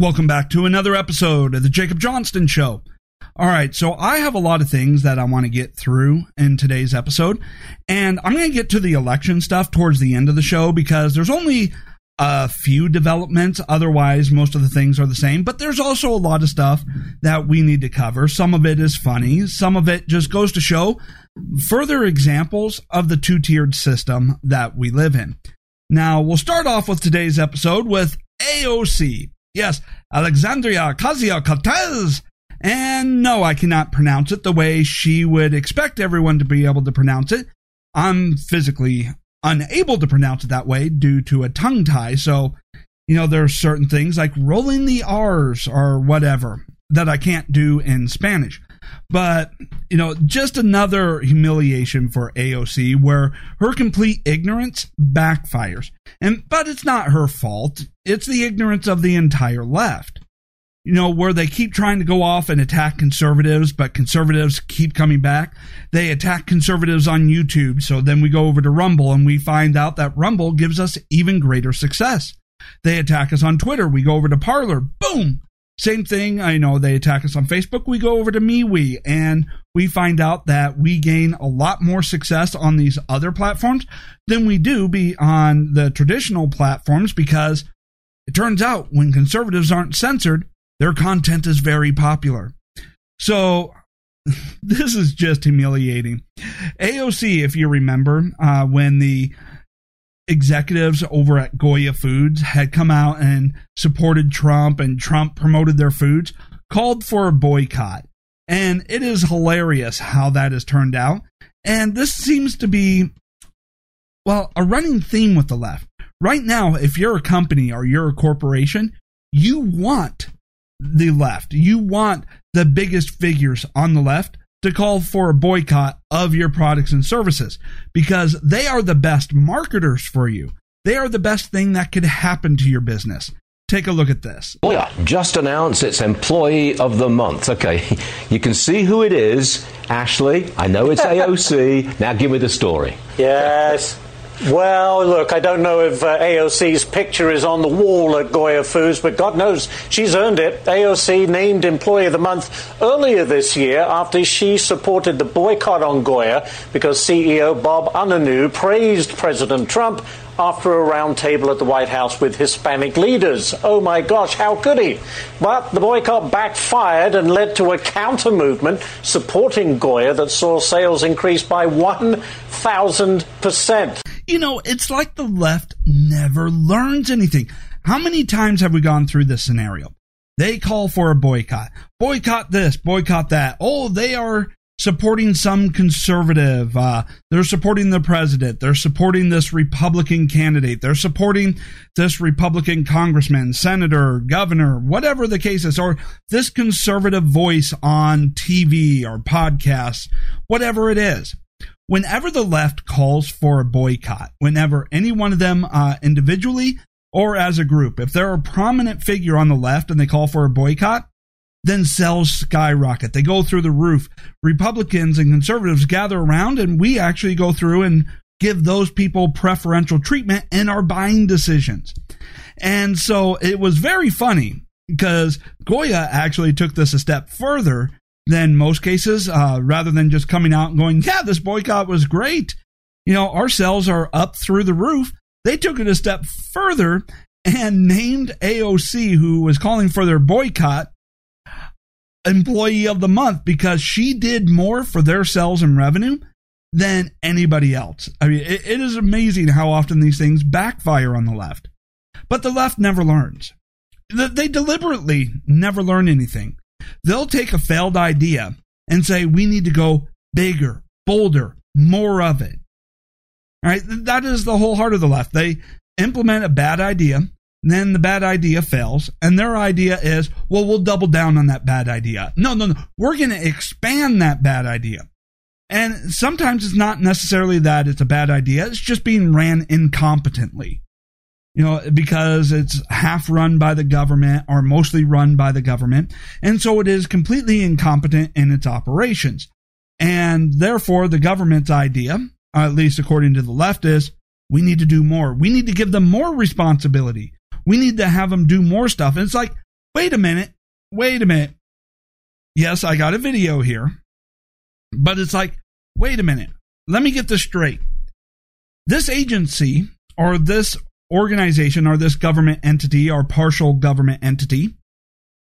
Welcome back to another episode of the Jacob Johnston Show. All right, so I have a lot of things that I want to get through in today's episode, and I'm going to get to the election stuff towards the end of the show because there's only a few developments. Otherwise, most of the things are the same, but there's also a lot of stuff that we need to cover. Some of it is funny, some of it just goes to show further examples of the two tiered system that we live in. Now, we'll start off with today's episode with AOC. Yes, Alexandria Ocasio Cortez. And no, I cannot pronounce it the way she would expect everyone to be able to pronounce it. I'm physically unable to pronounce it that way due to a tongue tie. So, you know, there are certain things like rolling the R's or whatever that I can't do in Spanish. But, you know, just another humiliation for AOC where her complete ignorance backfires. And, but it's not her fault. It's the ignorance of the entire left. You know, where they keep trying to go off and attack conservatives, but conservatives keep coming back. They attack conservatives on YouTube. So then we go over to Rumble and we find out that Rumble gives us even greater success. They attack us on Twitter. We go over to Parler. Boom same thing, I know they attack us on Facebook. We go over to MeWe and we find out that we gain a lot more success on these other platforms than we do be on the traditional platforms because it turns out when conservatives aren't censored, their content is very popular. So this is just humiliating. AOC, if you remember, uh, when the executives over at Goya Foods had come out and supported Trump and Trump promoted their foods, called for a boycott. And it is hilarious how that has turned out. And this seems to be, well, a running theme with the left. Right now, if you're a company or you're a corporation, you want the left. You want the biggest figures on the left to call for a boycott of your products and services because they are the best marketers for you. They are the best thing that could happen to your business. Take a look at this. Goya just announced its Employee of the Month. Okay, you can see who it is. Ashley, I know it's AOC. now give me the story. Yes. Well, look, I don't know if uh, AOC's picture is on the wall at Goya Foods, but God knows she's earned it. AOC named Employee of the Month earlier this year after she supported the boycott on Goya because CEO Bob Unanue praised President Trump after a roundtable at the White House with Hispanic leaders. Oh my gosh, how could he? But the boycott backfired and led to a counter movement supporting Goya that saw sales increase by 1,000%. You know, it's like the left never learns anything. How many times have we gone through this scenario? They call for a boycott. Boycott this, boycott that. Oh, they are supporting some conservative. Uh, they're supporting the president. They're supporting this Republican candidate. They're supporting this Republican congressman, senator, governor, whatever the case is, or this conservative voice on TV or podcasts, whatever it is. Whenever the left calls for a boycott, whenever any one of them uh, individually or as a group, if they're a prominent figure on the left and they call for a boycott, then sales skyrocket. They go through the roof. Republicans and conservatives gather around, and we actually go through and give those people preferential treatment in our buying decisions. And so it was very funny because Goya actually took this a step further than most cases, uh, rather than just coming out and going, yeah, this boycott was great. You know, our sales are up through the roof. They took it a step further and named AOC, who was calling for their boycott, employee of the month because she did more for their sales and revenue than anybody else. I mean, it, it is amazing how often these things backfire on the left. But the left never learns. They deliberately never learn anything. They'll take a failed idea and say, we need to go bigger, bolder, more of it. All right. That is the whole heart of the left. They implement a bad idea then the bad idea fails, and their idea is, well, we'll double down on that bad idea. No, no, no. We're going to expand that bad idea. And sometimes it's not necessarily that it's a bad idea, it's just being ran incompetently. You know, because it's half run by the government or mostly run by the government. And so it is completely incompetent in its operations. And therefore, the government's idea, at least according to the left, is we need to do more. We need to give them more responsibility. We need to have them do more stuff. And it's like, wait a minute, wait a minute. Yes, I got a video here, but it's like, wait a minute, let me get this straight. This agency or this organization or this government entity or partial government entity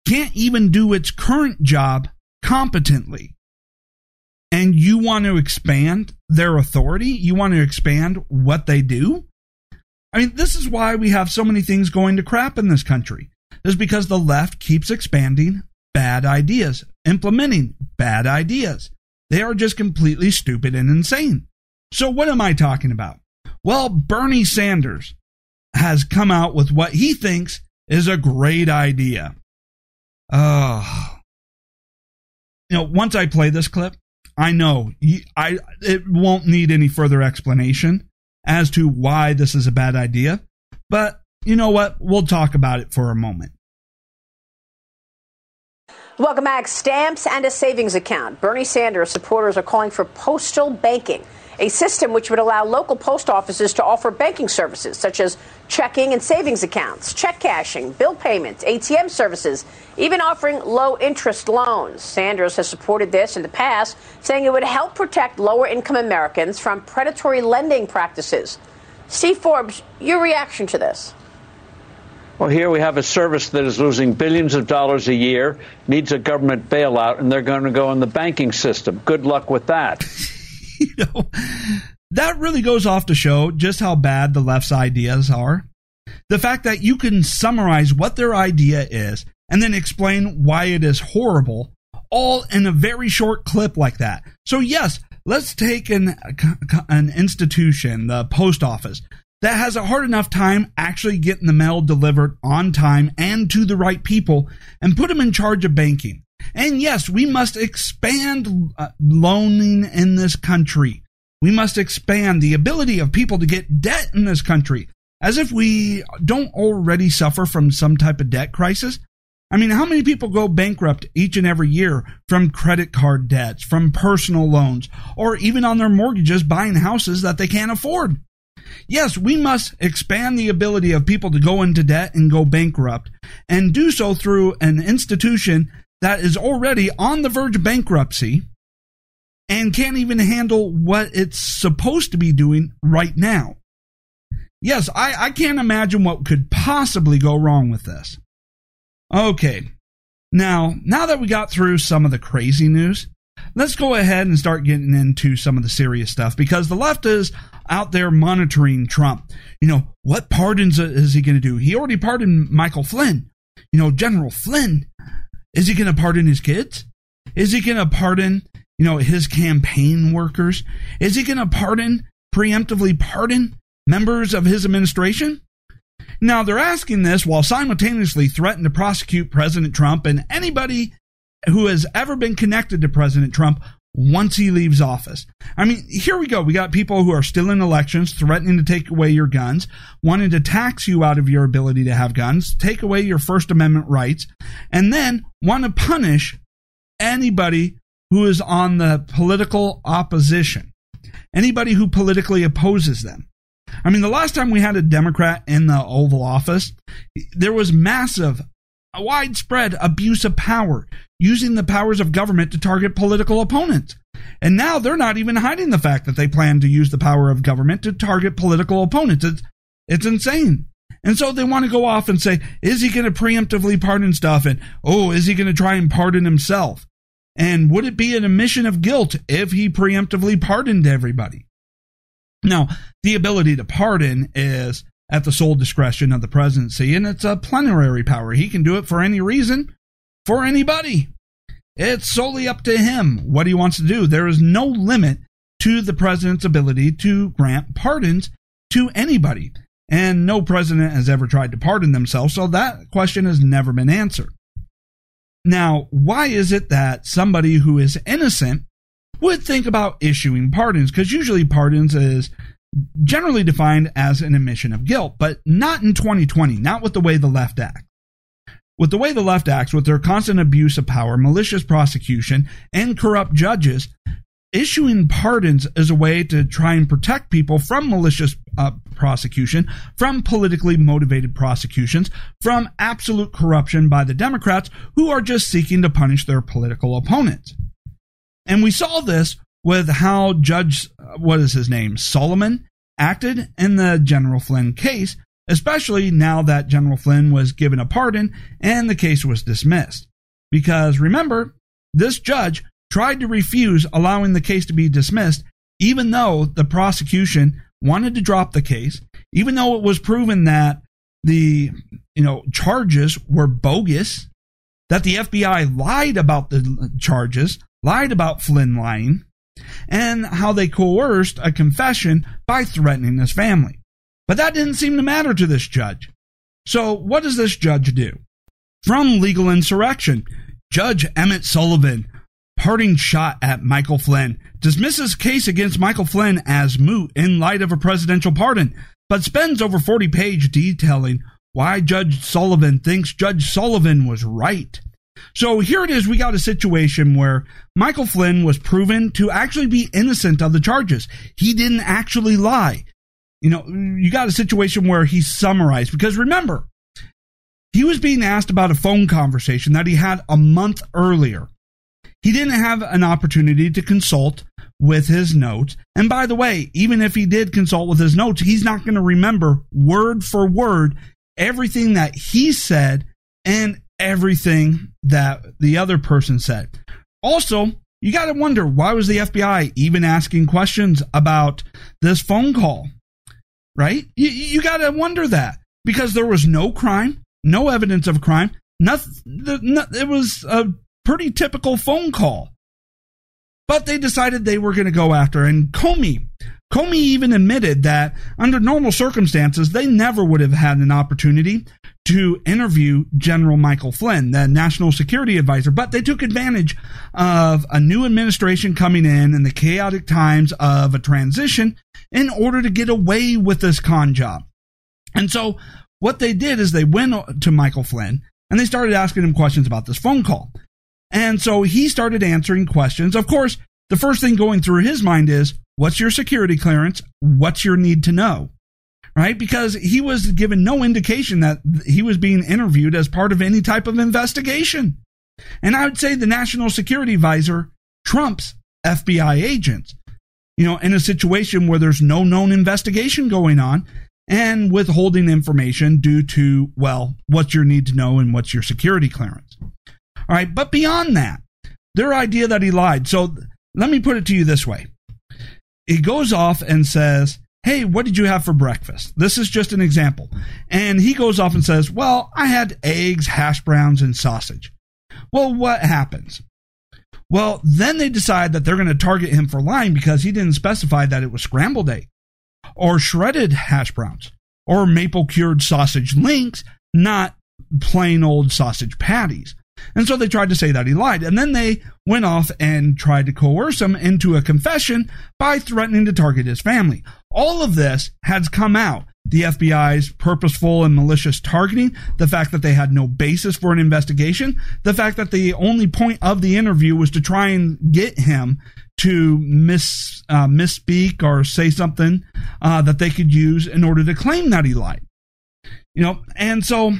can't even do its current job competently. And you want to expand their authority? You want to expand what they do? I mean, this is why we have so many things going to crap in this country. Is because the left keeps expanding bad ideas, implementing bad ideas. They are just completely stupid and insane. So, what am I talking about? Well, Bernie Sanders has come out with what he thinks is a great idea. Oh. You know, once I play this clip, I know I it won't need any further explanation as to why this is a bad idea. But you know what? We'll talk about it for a moment. Welcome back. Stamps and a savings account. Bernie Sanders supporters are calling for postal banking a system which would allow local post offices to offer banking services such as checking and savings accounts, check cashing, bill payments, ATM services, even offering low interest loans. Sanders has supported this in the past, saying it would help protect lower income Americans from predatory lending practices. Steve Forbes, your reaction to this? Well, here we have a service that is losing billions of dollars a year, needs a government bailout, and they're going to go in the banking system. Good luck with that. you know, that really goes off to show just how bad the left's ideas are. The fact that you can summarize what their idea is and then explain why it is horrible all in a very short clip like that. So yes, let's take an an institution, the post office, that has a hard enough time actually getting the mail delivered on time and to the right people and put them in charge of banking. And yes, we must expand uh, loaning in this country. We must expand the ability of people to get debt in this country. As if we don't already suffer from some type of debt crisis. I mean, how many people go bankrupt each and every year from credit card debts, from personal loans, or even on their mortgages buying houses that they can't afford? Yes, we must expand the ability of people to go into debt and go bankrupt, and do so through an institution that is already on the verge of bankruptcy and can't even handle what it's supposed to be doing right now. Yes, I, I can't imagine what could possibly go wrong with this. Okay, now, now that we got through some of the crazy news, let's go ahead and start getting into some of the serious stuff because the left is out there monitoring Trump. You know, what pardons is he going to do? He already pardoned Michael Flynn. You know, General Flynn is he going to pardon his kids? Is he going to pardon, you know, his campaign workers? Is he going to pardon, preemptively pardon members of his administration? Now, they're asking this while simultaneously threatening to prosecute President Trump and anybody who has ever been connected to President Trump once he leaves office. I mean, here we go. We got people who are still in elections threatening to take away your guns, wanting to tax you out of your ability to have guns, take away your First Amendment rights, and then want to punish anybody who is on the political opposition, anybody who politically opposes them. I mean, the last time we had a Democrat in the Oval Office, there was massive a widespread abuse of power, using the powers of government to target political opponents. And now they're not even hiding the fact that they plan to use the power of government to target political opponents. It's, it's insane. And so they want to go off and say, is he going to preemptively pardon stuff? And, oh, is he going to try and pardon himself? And would it be an admission of guilt if he preemptively pardoned everybody? Now, the ability to pardon is at the sole discretion of the presidency, and it's a plenary power. He can do it for any reason, for anybody. It's solely up to him what he wants to do. There is no limit to the president's ability to grant pardons to anybody. And no president has ever tried to pardon themselves, so that question has never been answered. Now, why is it that somebody who is innocent would think about issuing pardons? Because usually pardons is generally defined as an admission of guilt, but not in 2020, not with the way the left acts. With the way the left acts, with their constant abuse of power, malicious prosecution, and corrupt judges, issuing pardons as a way to try and protect people from malicious uh, prosecution, from politically motivated prosecutions, from absolute corruption by the Democrats who are just seeking to punish their political opponents. And we saw this with how Judge, what is his name, Solomon, acted in the General Flynn case, especially now that General Flynn was given a pardon and the case was dismissed. Because remember, this judge tried to refuse allowing the case to be dismissed, even though the prosecution wanted to drop the case, even though it was proven that the you know charges were bogus, that the FBI lied about the charges, lied about Flynn lying, and how they coerced a confession by threatening his family. But that didn't seem to matter to this judge. So, what does this judge do? From legal insurrection, Judge Emmett Sullivan, parting shot at Michael Flynn, dismisses case against Michael Flynn as moot in light of a presidential pardon, but spends over 40 pages detailing why Judge Sullivan thinks Judge Sullivan was right. So here it is. We got a situation where Michael Flynn was proven to actually be innocent of the charges. He didn't actually lie. You know, you got a situation where he summarized because remember, he was being asked about a phone conversation that he had a month earlier. He didn't have an opportunity to consult with his notes. And by the way, even if he did consult with his notes, he's not going to remember word for word everything that he said and everything that the other person said. Also, you got to wonder why was the FBI even asking questions about this phone call? Right? You, you got to wonder that because there was no crime, no evidence of crime. Nothing. It was a pretty typical phone call. But they decided they were going to go after. And Comey, Comey even admitted that under normal circumstances, they never would have had an opportunity to interview General Michael Flynn, the national security advisor, but they took advantage of a new administration coming in and the chaotic times of a transition in order to get away with this con job. And so what they did is they went to Michael Flynn and they started asking him questions about this phone call. And so he started answering questions. Of course, the first thing going through his mind is, what's your security clearance? What's your need to know? Right? Because he was given no indication that he was being interviewed as part of any type of investigation. And I would say the national security advisor trumps FBI agents, you know, in a situation where there's no known investigation going on and withholding information due to, well, what's your need to know and what's your security clearance. All right. But beyond that, their idea that he lied. So let me put it to you this way. He goes off and says, Hey, what did you have for breakfast? This is just an example. And he goes off and says, Well, I had eggs, hash browns, and sausage. Well, what happens? Well, then they decide that they're going to target him for lying because he didn't specify that it was scrambled egg or shredded hash browns or maple cured sausage links, not plain old sausage patties. And so they tried to say that he lied. And then they went off and tried to coerce him into a confession by threatening to target his family. All of this has come out. The FBI's purposeful and malicious targeting, the fact that they had no basis for an investigation, the fact that the only point of the interview was to try and get him to miss uh, misspeak or say something uh, that they could use in order to claim that he lied. You know, and so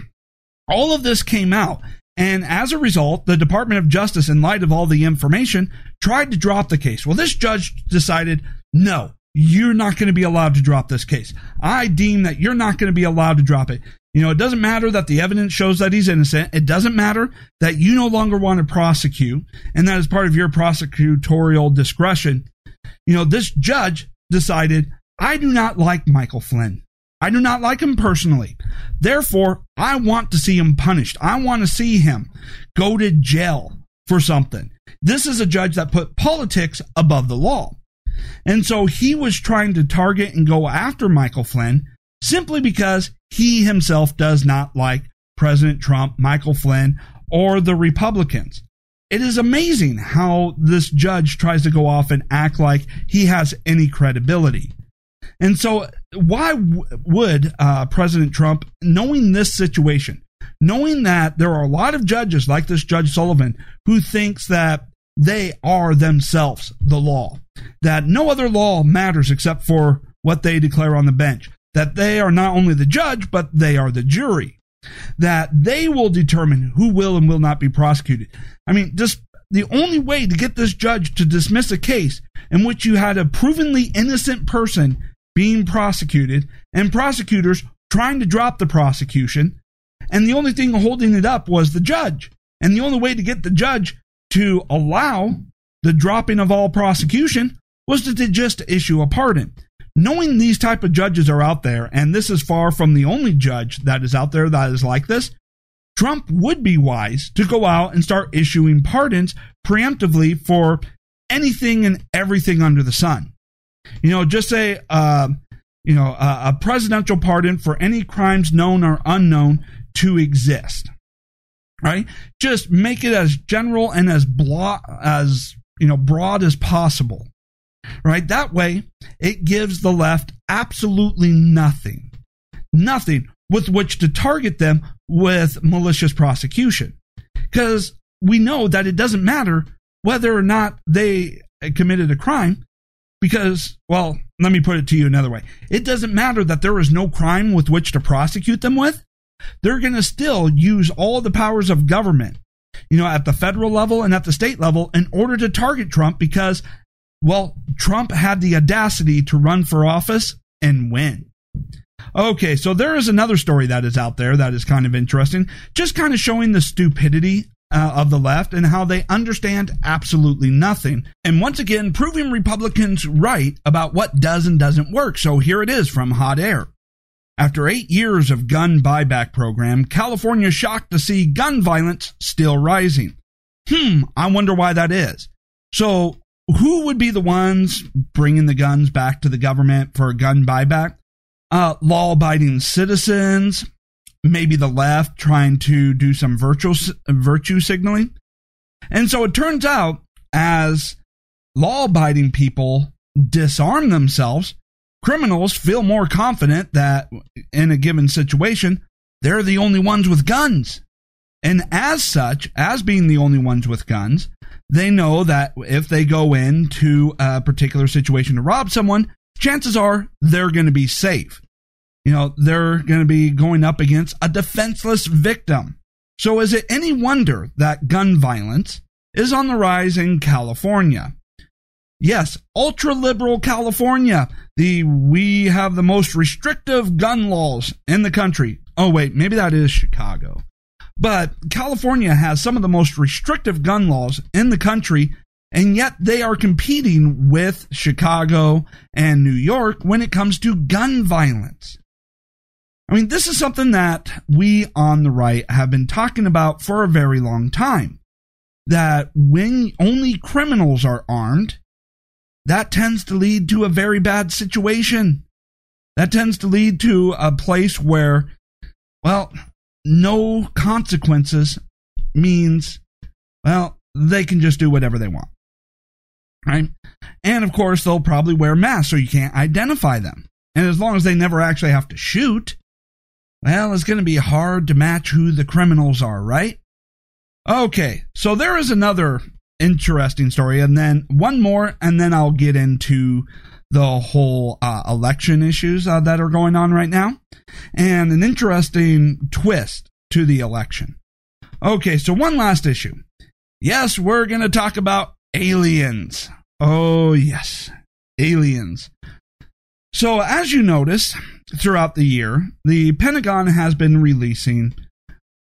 all of this came out. And as a result, the Department of Justice, in light of all the information, tried to drop the case. Well, this judge decided, no, you're not going to be allowed to drop this case. I deem that you're not going to be allowed to drop it. You know, it doesn't matter that the evidence shows that he's innocent. It doesn't matter that you no longer want to prosecute, and that is part of your prosecutorial discretion. You know, this judge decided, I do not like Michael Flynn. I do not like him personally. Therefore, I want to see him punished. I want to see him go to jail for something. This is a judge that put politics above the law. And so he was trying to target and go after Michael Flynn simply because he himself does not like President Trump, Michael Flynn, or the Republicans. It is amazing how this judge tries to go off and act like he has any credibility. And so, why w- would uh, President Trump, knowing this situation, knowing that there are a lot of judges like this Judge Sullivan who thinks that they are themselves the law. That no other law matters except for what they declare on the bench. That they are not only the judge, but they are the jury. That they will determine who will and will not be prosecuted. I mean, just the only way to get this judge to dismiss a case in which you had a provenly innocent person being prosecuted and prosecutors trying to drop the prosecution, and the only thing holding it up was the judge. And the only way to get the judge to allow the dropping of all prosecution was to, just issue a pardon. Knowing these type of judges are out there, and this is far from the only judge that is out there that is like this, Trump would be wise to go out and start issuing pardons preemptively for anything and everything under the sun. You know, just say, uh, you know, a, a presidential pardon for any crimes known or unknown to exist. Right? Just make it as general and as blo- as you know broad as possible. Right? That way, it gives the left absolutely nothing, nothing with which to target them with malicious prosecution. Because we know that it doesn't matter whether or not they committed a crime. Because, well, let me put it to you another way. It doesn't matter that there is no crime with which to prosecute them with. They're going to still use all the powers of government, you know, at the federal level and at the state level in order to target Trump because, well, Trump had the audacity to run for office and win. Okay, so there is another story that is out there that is kind of interesting, just kind of showing the stupidity uh, of the left and how they understand absolutely nothing. And once again, proving Republicans right about what does and doesn't work. So here it is from Hot Air. After eight years of gun buyback program, California shocked to see gun violence still rising. Hmm, I wonder why that is. So, who would be the ones bringing the guns back to the government for a gun buyback? uh, law abiding citizens, maybe the left trying to do some virtual, virtue signaling. And so it turns out as law abiding people disarm themselves, criminals feel more confident that in a given situation, they're the only ones with guns. And as such, as being the only ones with guns, they know that if they go into a particular situation to rob someone, chances are they're going to be safe. You know, they're going to be going up against a defenseless victim. So is it any wonder that gun violence is on the rise in California? Yes, ultra liberal California. The we have the most restrictive gun laws in the country. Oh wait, maybe that is Chicago. But California has some of the most restrictive gun laws in the country and yet they are competing with Chicago and New York when it comes to gun violence. I mean, this is something that we on the right have been talking about for a very long time. That when only criminals are armed, that tends to lead to a very bad situation. That tends to lead to a place where, well, no consequences means, well, they can just do whatever they want. Right? And of course, they'll probably wear masks so you can't identify them. And as long as they never actually have to shoot, well, it's going to be hard to match who the criminals are, right? Okay, so there is another interesting story, and then one more, and then I'll get into the whole uh, election issues uh, that are going on right now, and an interesting twist to the election. Okay, so one last issue. Yes, we're going to talk about aliens. Oh, yes, aliens. So, as you notice throughout the year, the Pentagon has been releasing,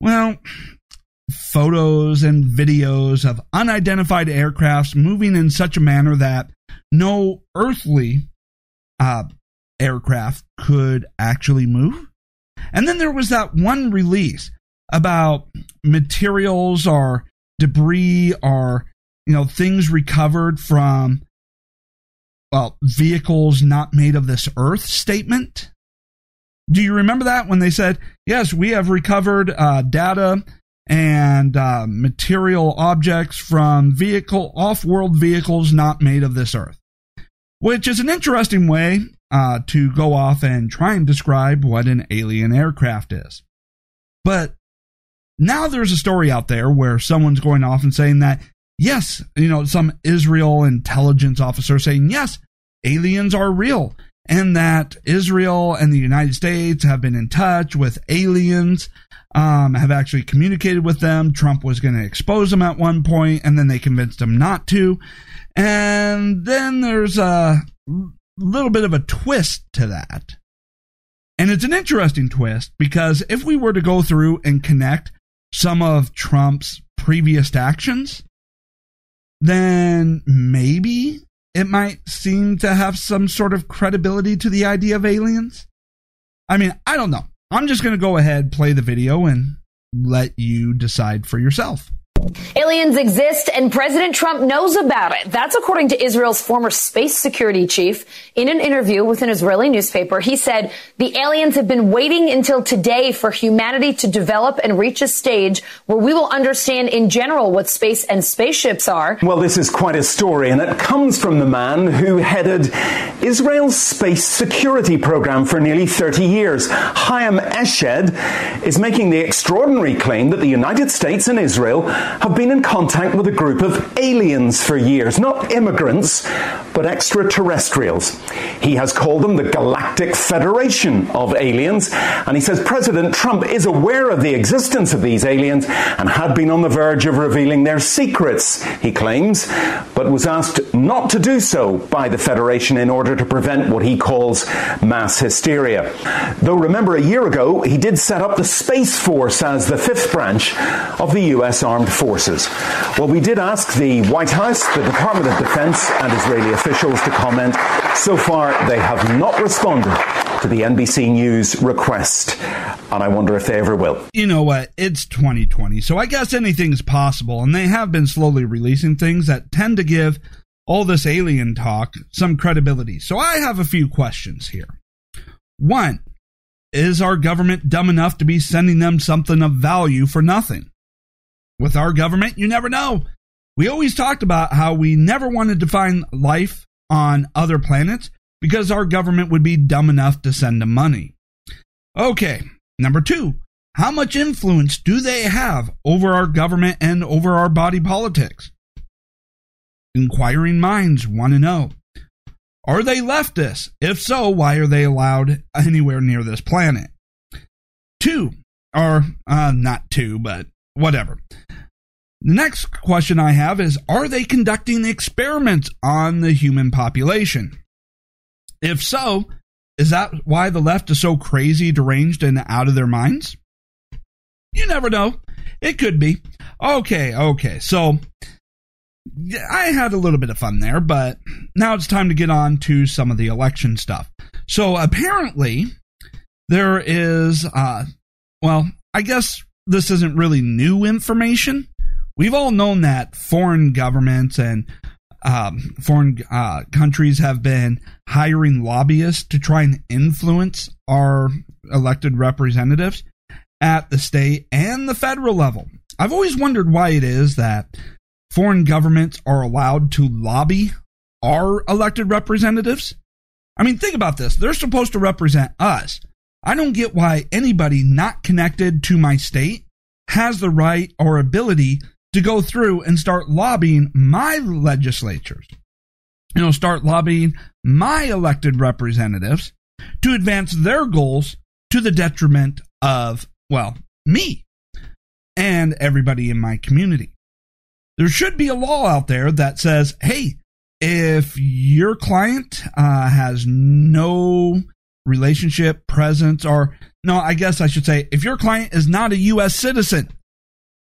well, photos and videos of unidentified aircrafts moving in such a manner that no earthly uh, aircraft could actually move. And then there was that one release about materials or debris or you know things recovered from well, vehicles not made of this earth statement. Do you remember that when they said, yes, we have recovered uh, data and uh, material objects from vehicle off-world vehicles not made of this earth, which is an interesting way uh, to go off and try and describe what an alien aircraft is. But now there's a story out there where someone's going off and saying that yes, you know, some Israel intelligence officer saying, yes, aliens are real and that Israel and the United States have been in touch with aliens, um, have actually communicated with them. Trump was going to expose them at one point, and then they convinced him not to. And then there's a little bit of a twist to that. And it's an interesting twist because if we were to go through and connect some of Trump's previous actions, then maybe it might seem to have some sort of credibility to the idea of aliens. I mean, I don't know. I'm just going to go ahead, play the video, and let you decide for yourself. Aliens exist and President Trump knows about it. That's according to Israel's former space security chief. In an interview with an Israeli newspaper, he said the aliens have been waiting until today for humanity to develop and reach a stage where we will understand in general what space and spaceships are. Well, this is quite a story, and it comes from the man who headed Israel's space security program for nearly 30 years. Chaim Eshed is making the extraordinary claim that the United States and Israel have been in contact with a group of aliens for years, not immigrants, but extraterrestrials. He has called them the Galactic Federation of Aliens, and he says President Trump is aware of the existence of these aliens and had been on the verge of revealing their secrets, he claims, but was asked not to do so by the Federation in order to prevent what he calls mass hysteria. Though remember, a year ago, he did set up the Space Force as the fifth branch of the U.S. Armed Forces. Well, we did ask the White House, the Department of Defense, and Israeli officials to comment. So far, they have not responded to the NBC News request, and I wonder if they ever will. You know what? It's 2020, so I guess anything's possible, and they have been slowly releasing things that tend to give all this alien talk some credibility. So I have a few questions here. One, is our government dumb enough to be sending them something of value for nothing? With our government, you never know. We always talked about how we never wanted to find life on other planets because our government would be dumb enough to send them money. Okay, number two, how much influence do they have over our government and over our body politics? Inquiring minds want to know. Are they leftists? If so, why are they allowed anywhere near this planet? Two, or uh, not two, but whatever. The next question I have is Are they conducting experiments on the human population? If so, is that why the left is so crazy, deranged, and out of their minds? You never know. It could be. Okay, okay. So I had a little bit of fun there, but now it's time to get on to some of the election stuff. So apparently, there is, uh, well, I guess this isn't really new information. We've all known that foreign governments and um, foreign uh, countries have been hiring lobbyists to try and influence our elected representatives at the state and the federal level. I've always wondered why it is that foreign governments are allowed to lobby our elected representatives. I mean, think about this. They're supposed to represent us. I don't get why anybody not connected to my state has the right or ability to go through and start lobbying my legislatures. You know, start lobbying my elected representatives to advance their goals to the detriment of, well, me and everybody in my community. There should be a law out there that says, hey, if your client uh, has no relationship, presence, or no, I guess I should say, if your client is not a U.S. citizen,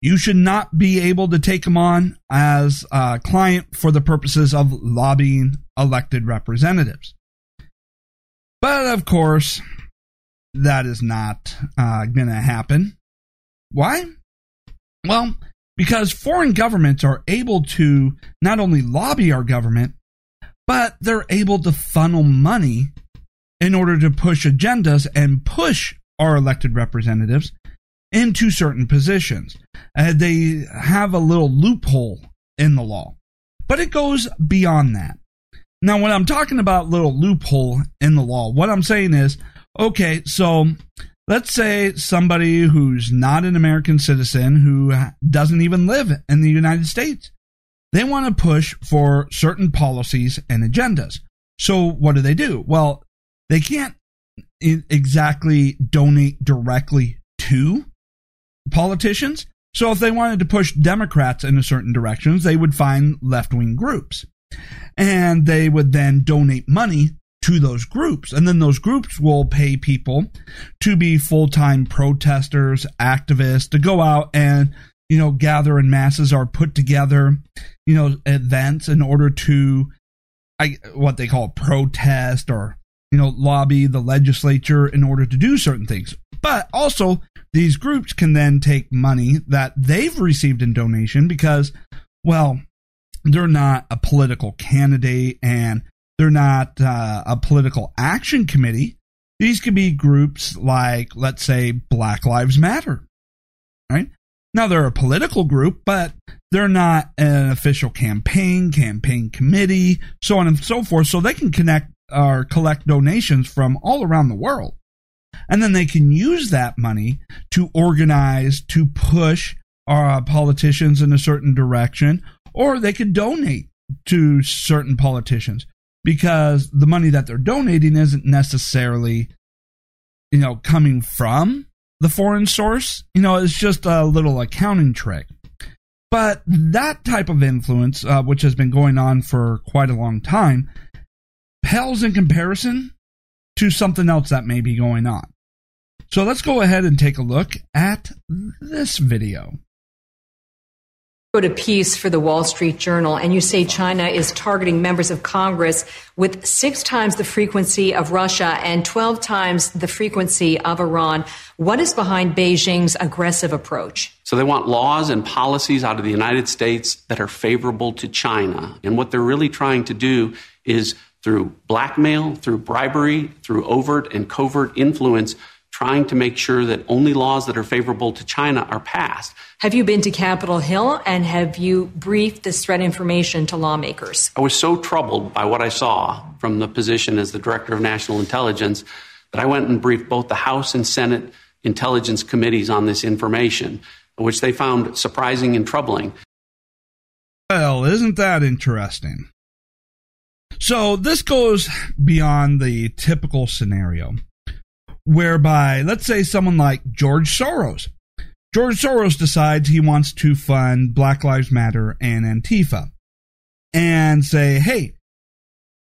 you should not be able to take them on as a client for the purposes of lobbying elected representatives. But of course, that is not uh, going to happen. Why? Well, because foreign governments are able to not only lobby our government, but they're able to funnel money in order to push agendas and push our elected representatives into certain positions. Uh, they have a little loophole in the law, but it goes beyond that. Now, when I'm talking about little loophole in the law, what I'm saying is, okay, so let's say somebody who's not an American citizen who doesn't even live in the United States they want to push for certain policies and agendas. So what do they do? Well, they can't exactly donate directly to politicians. So if they wanted to push Democrats in a certain directions, they would find left wing groups. And they would then donate money to those groups. And then those groups will pay people to be full time protesters, activists, to go out and, you know, gather in masses or put together, you know, events in order to, I, what they call protest or, you know, lobby the legislature in order to do certain things. But also, these groups can then take money that they've received in donation because, well, they're not a political candidate and they're not uh, a political action committee. These could be groups like, let's say, Black Lives Matter. Right? Now, they're a political group, but they're not an official campaign, campaign committee, so on and so forth. So they can connect or collect donations from all around the world. And then they can use that money to organize, to push our uh, politicians in a certain direction, or they could donate to certain politicians because the money that they're donating isn't necessarily, you know, coming from the foreign source. You know, it's just a little accounting trick. But that type of influence, uh, which has been going on for quite a long time, pales in comparison to something else that may be going on. So let's go ahead and take a look at this video wrote a piece for the Wall Street Journal, and you say China is targeting members of Congress with six times the frequency of Russia and 12 times the frequency of Iran. What is behind Beijing's aggressive approach? So they want laws and policies out of the United States that are favorable to China. And what they're really trying to do is through blackmail, through bribery, through overt and covert influence, trying to make sure that only laws that are favorable to China are passed. Have you been to Capitol Hill and have you briefed this threat information to lawmakers? I was so troubled by what I saw from the position as the Director of National Intelligence that I went and briefed both the House and Senate intelligence committees on this information, which they found surprising and troubling. Well, isn't that interesting? So, this goes beyond the typical scenario whereby, let's say, someone like George Soros. George Soros decides he wants to fund Black Lives Matter and Antifa and say, hey,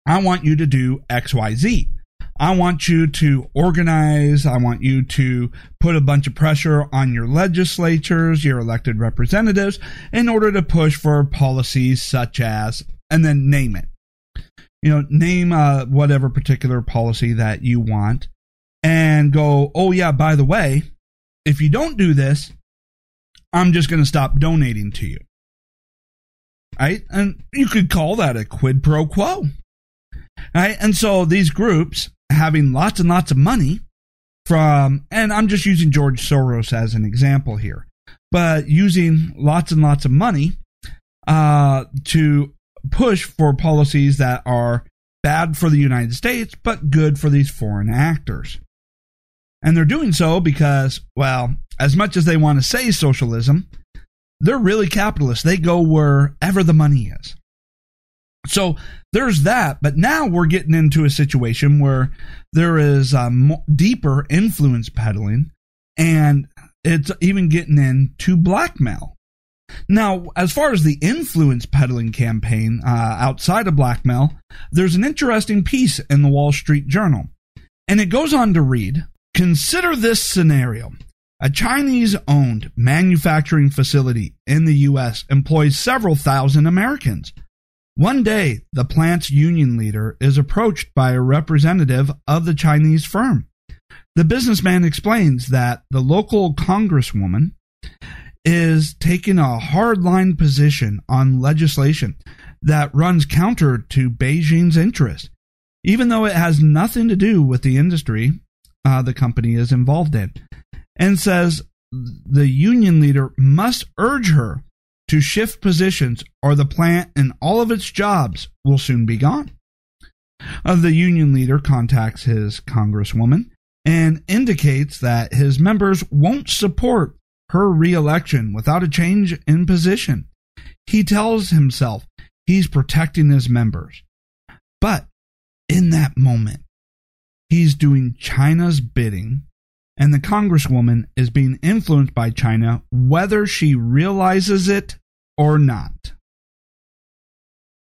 I want you to do XYZ. I want you to organize. I want you to put a bunch of pressure on your legislatures, your elected representatives, in order to push for policies such as, and then name it. You know, name uh, whatever particular policy that you want and go, oh, yeah, by the way, if you don't do this, I'm just going to stop donating to you. Right? And you could call that a quid pro quo. Right? And so these groups having lots and lots of money from, and I'm just using George Soros as an example here, but using lots and lots of money uh, to push for policies that are bad for the United States, but good for these foreign actors. And they're doing so because, well, as much as they want to say socialism, they're really capitalists. They go wherever the money is. So there's that. But now we're getting into a situation where there is um, deeper influence peddling and it's even getting into blackmail. Now, as far as the influence peddling campaign uh, outside of blackmail, there's an interesting piece in the Wall Street Journal. And it goes on to read Consider this scenario. A Chinese owned manufacturing facility in the U.S. employs several thousand Americans. One day, the plant's union leader is approached by a representative of the Chinese firm. The businessman explains that the local congresswoman is taking a hardline position on legislation that runs counter to Beijing's interests, even though it has nothing to do with the industry uh, the company is involved in, and says the union leader must urge her to shift positions or the plant and all of its jobs will soon be gone. Uh, the union leader contacts his congresswoman and indicates that his members won't support her reelection without a change in position. He tells himself he's protecting his members. But in that moment, he's doing China's bidding, and the Congresswoman is being influenced by China, whether she realizes it or not.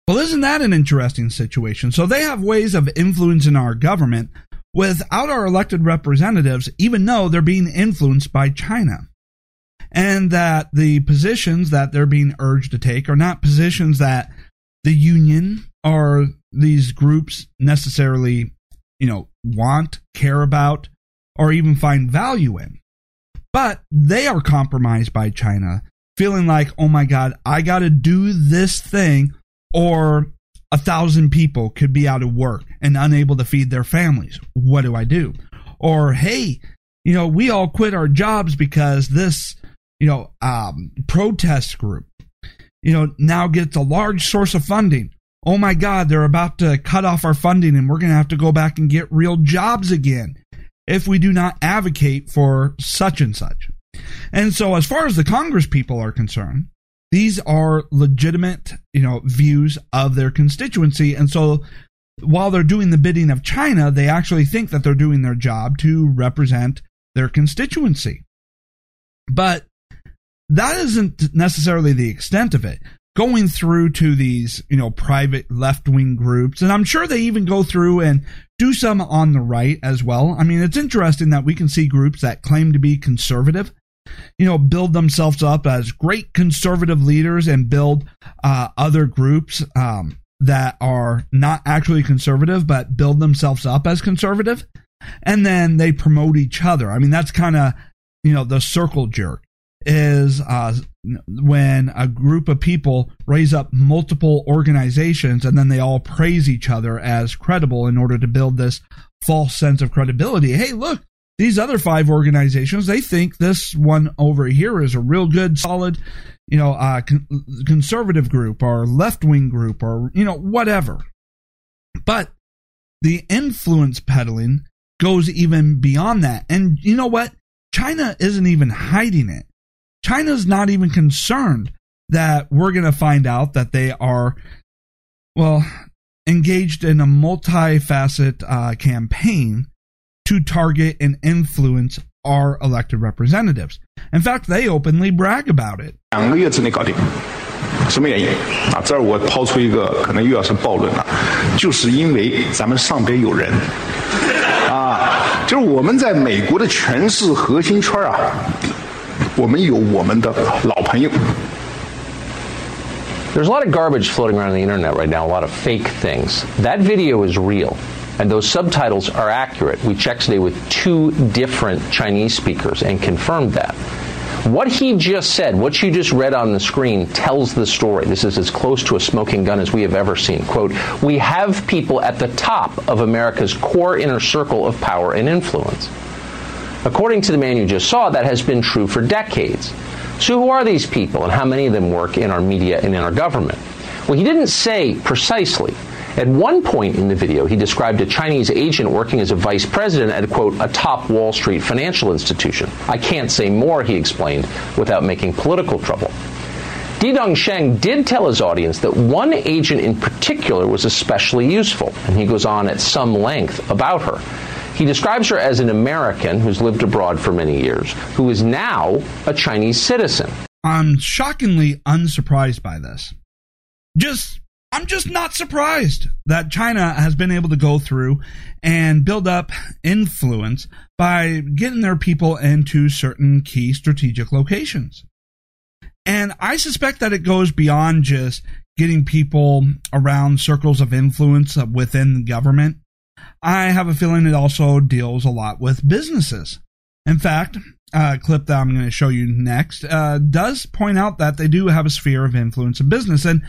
Well, isn't that an interesting situation? So they have ways of influencing our government without our elected representatives, even though they're being influenced by China. And that the positions that they're being urged to take are not positions that the union or these groups necessarily, you know, want, care about, or even find value in. But they are compromised by China, feeling like, oh my God, I got to do this thing or a thousand people could be out of work and unable to feed their families. What do I do? Or, hey, you know, we all quit our jobs because this, you know, um, protest group, you know, now gets a large source of funding. Oh my God, they're about to cut off our funding and we're going to have to go back and get real jobs again if we do not advocate for such and such. And so, as far as the Congress people are concerned, these are legitimate, you know, views of their constituency. And so while they're doing the bidding of China, they actually think that they're doing their job to represent their constituency. But that isn't necessarily the extent of it. Going through to these, you know, private left wing groups, and I'm sure they even go through and do some on the right as well. I mean, it's interesting that we can see groups that claim to be conservative you know, build themselves up as great conservative leaders and build uh, other groups um, that are not actually conservative, but build themselves up as conservative. And then they promote each other. I mean, that's kind of, you know, the circle jerk is uh, when a group of people raise up multiple organizations and then they all praise each other as credible in order to build this false sense of credibility. Hey, look, these other five organizations, they think this one over here is a real good, solid, you know, uh, con- conservative group or left wing group or, you know, whatever. But the influence peddling goes even beyond that. And you know what? China isn't even hiding it. China's not even concerned that we're going to find out that they are, well, engaged in a multifaceted uh, campaign to target and influence our elected representatives. In fact, they openly brag about it. 两个月之内搞定，什么原因啊？这儿我抛出一个可能又要是暴论了，就是因为咱们上边有人啊，就是我们在美国的权势核心圈啊， 我们有我们的老朋友。There's a lot of garbage floating around the internet right now, a lot of fake things. That video is real and those subtitles are accurate. We checked today with two different Chinese speakers and confirmed that. What he just said, what you just read on the screen, tells the story. This is as close to a smoking gun as we have ever seen. Quote, we have people at the top of America's core inner circle of power and influence. According to the man you just saw, that has been true for decades. So, who are these people, and how many of them work in our media and in our government? Well, he didn't say precisely. At one point in the video, he described a Chinese agent working as a vice president at, quote, a top Wall Street financial institution. I can't say more, he explained, without making political trouble. Di Dongsheng did tell his audience that one agent in particular was especially useful, and he goes on at some length about her. He describes her as an American who's lived abroad for many years, who is now a Chinese citizen. I'm shockingly unsurprised by this. Just I'm just not surprised that China has been able to go through and build up influence by getting their people into certain key strategic locations. And I suspect that it goes beyond just getting people around circles of influence within the government. I have a feeling it also deals a lot with businesses. In fact, a clip that I'm going to show you next uh, does point out that they do have a sphere of influence in business. And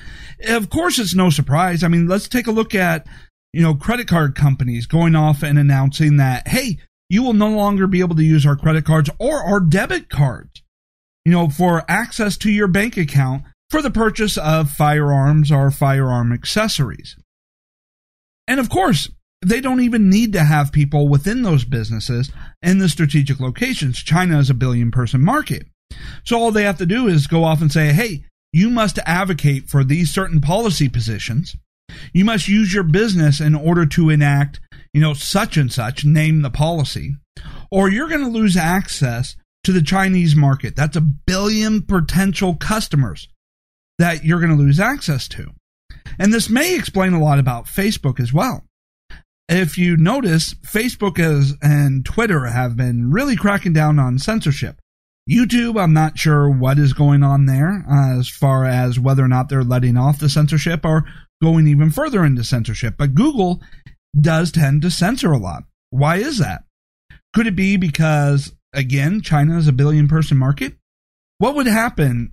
of course, it's no surprise. I mean, let's take a look at, you know, credit card companies going off and announcing that, hey, you will no longer be able to use our credit cards or our debit cards, you know, for access to your bank account for the purchase of firearms or firearm accessories. And of course, they don't even need to have people within those businesses in the strategic locations. China is a billion person market. So all they have to do is go off and say, hey, you must advocate for these certain policy positions. You must use your business in order to enact, you know, such and such, name the policy, or you're going to lose access to the Chinese market. That's a billion potential customers that you're going to lose access to. And this may explain a lot about Facebook as well. If you notice, Facebook is, and Twitter have been really cracking down on censorship. YouTube, I'm not sure what is going on there as far as whether or not they're letting off the censorship or going even further into censorship. But Google does tend to censor a lot. Why is that? Could it be because, again, China is a billion person market? What would happen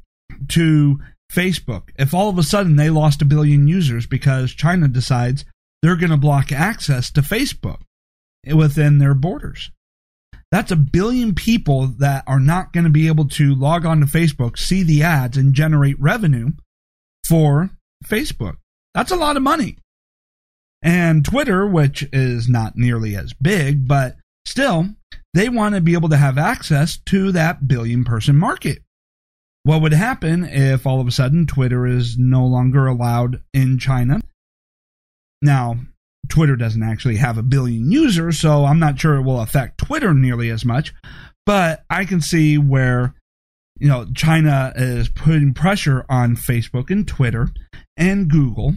to Facebook if all of a sudden they lost a billion users because China decides they're going to block access to Facebook within their borders? That's a billion people that are not going to be able to log on to Facebook, see the ads, and generate revenue for Facebook. That's a lot of money. And Twitter, which is not nearly as big, but still, they want to be able to have access to that billion person market. What would happen if all of a sudden Twitter is no longer allowed in China? Now, Twitter doesn't actually have a billion users, so I'm not sure it will affect Twitter nearly as much. But I can see where, you know, China is putting pressure on Facebook and Twitter and Google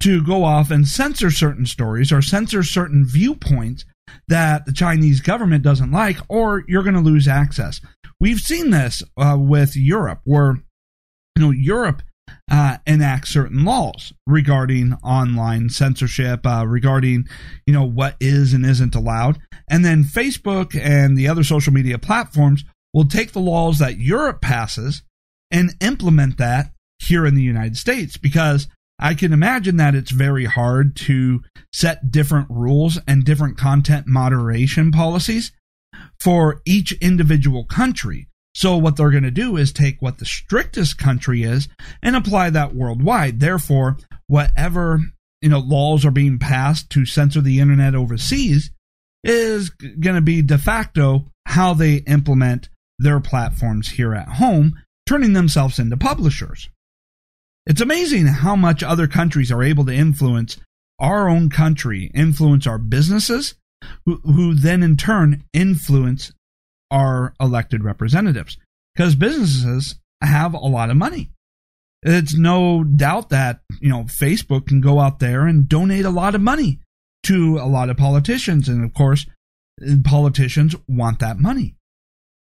to go off and censor certain stories or censor certain viewpoints that the Chinese government doesn't like, or you're going to lose access. We've seen this uh, with Europe, where you know Europe uh, enact certain laws regarding online censorship, uh, regarding you know what is and isn't allowed, and then Facebook and the other social media platforms will take the laws that Europe passes and implement that here in the United States because I can imagine that it's very hard to set different rules and different content moderation policies for each individual country. So what they're going to do is take what the strictest country is and apply that worldwide. Therefore, whatever, you know, laws are being passed to censor the internet overseas is going to be de facto how they implement their platforms here at home, turning themselves into publishers. It's amazing how much other countries are able to influence our own country, influence our businesses, who, who then in turn influence our elected representatives because businesses have a lot of money. It's no doubt that, you know, Facebook can go out there and donate a lot of money to a lot of politicians. And of course, politicians want that money,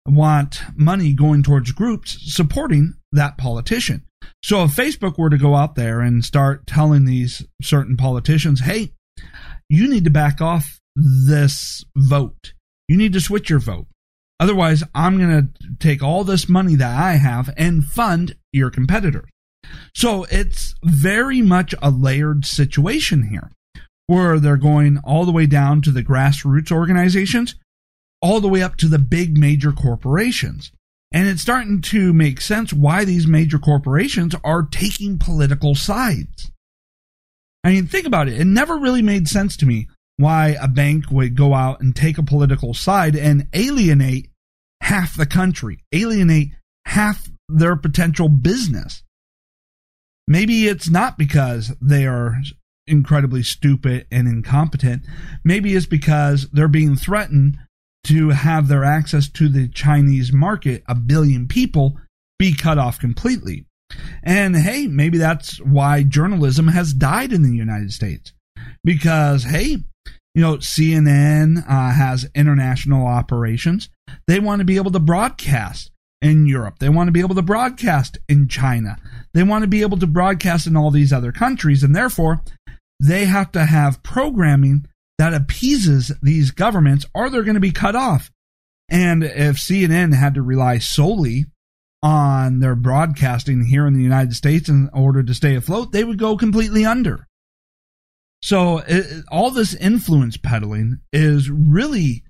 want money going towards groups supporting that politician. So if Facebook were to go out there and start telling these certain politicians, hey, you need to back off this vote, you need to switch your vote. Otherwise, I'm going to take all this money that I have and fund your competitor. So it's very much a layered situation here where they're going all the way down to the grassroots organizations, all the way up to the big major corporations. And it's starting to make sense why these major corporations are taking political sides. I mean, think about it. It never really made sense to me why a bank would go out and take a political side and alienate half the country, alienate half their potential business. Maybe it's not because they are incredibly stupid and incompetent. Maybe it's because they're being threatened to have their access to the Chinese market, a billion people, be cut off completely. And hey, maybe that's why journalism has died in the United States. Because, hey, you know, CNN uh, has international operations. They want to be able to broadcast in Europe. They want to be able to broadcast in China. They want to be able to broadcast in all these other countries. And therefore, they have to have programming that appeases these governments or they're going to be cut off. And if CNN had to rely solely on their broadcasting here in the United States in order to stay afloat, they would go completely under. So it, all this influence peddling is really,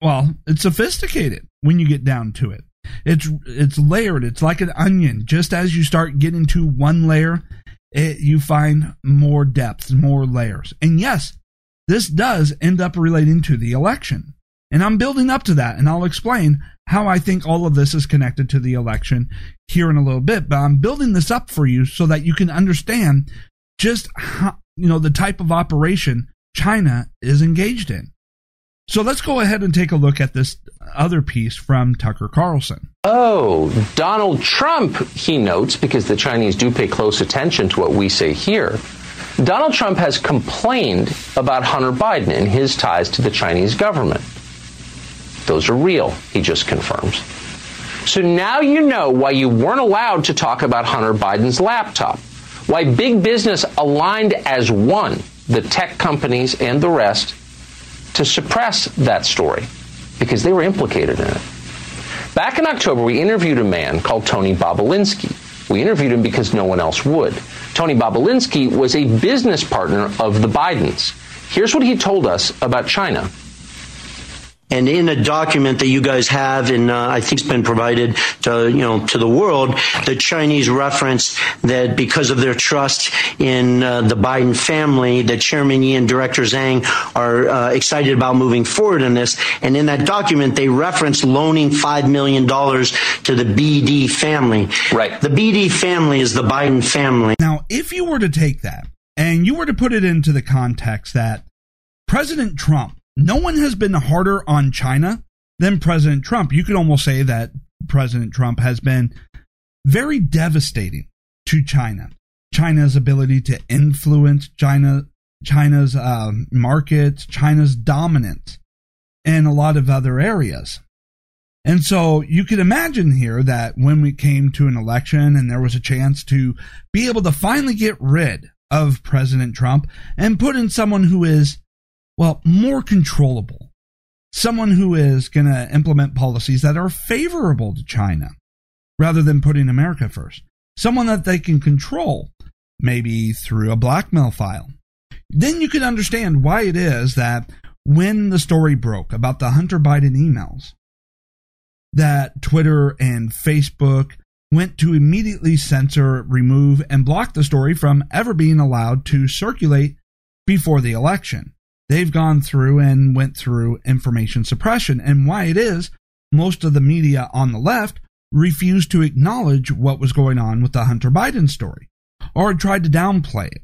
well, it's sophisticated when you get down to it. It's it's layered. It's like an onion. Just as you start getting to one layer, it, you find more depth, more layers. And yes, this does end up relating to the election. And I'm building up to that, and I'll explain how I think all of this is connected to the election here in a little bit, but I'm building this up for you so that you can understand just how, you know, the type of operation China is engaged in. So let's go ahead and take a look at this other piece from Tucker Carlson. Oh, Donald Trump, he notes, because the Chinese do pay close attention to what we say here. Donald Trump has complained about Hunter Biden and his ties to the Chinese government. Those are real, he just confirms. So now you know why you weren't allowed to talk about Hunter Biden's laptop, why big business aligned as one, the tech companies and the rest, to suppress that story because they were implicated in it. Back in October, we interviewed a man called Tony Bobulinski. We interviewed him because no one else would. Tony Bobulinski was a business partner of the Bidens. Here's what he told us about China. And in a document that you guys have, and uh, I think it's been provided to you know to the world, the Chinese reference that because of their trust in uh, the Biden family, that Chairman Yi and Director Zhang are uh, excited about moving forward in this. And in that document, they reference loaning five million dollars to the BD family. Right. The BD family is the Biden family. Now, if you were to take that and you were to put it into the context that President Trump no one has been harder on China than President Trump. You could almost say that President Trump has been very devastating to China. China's ability to influence China, China's uh, markets, China's dominance, and a lot of other areas. And so you could imagine here that when we came to an election and there was a chance to be able to finally get rid of President Trump and put in someone who is well, more controllable. Someone who is going to implement policies that are favorable to China rather than putting America first. Someone that they can control, maybe through a blackmail file. Then you can understand why it is that when the story broke about the Hunter Biden emails, that Twitter and Facebook went to immediately censor, remove, and block the story from ever being allowed to circulate before the election they've gone through and went through information suppression. And why it is, most of the media on the left refused to acknowledge what was going on with the Hunter Biden story or tried to downplay it.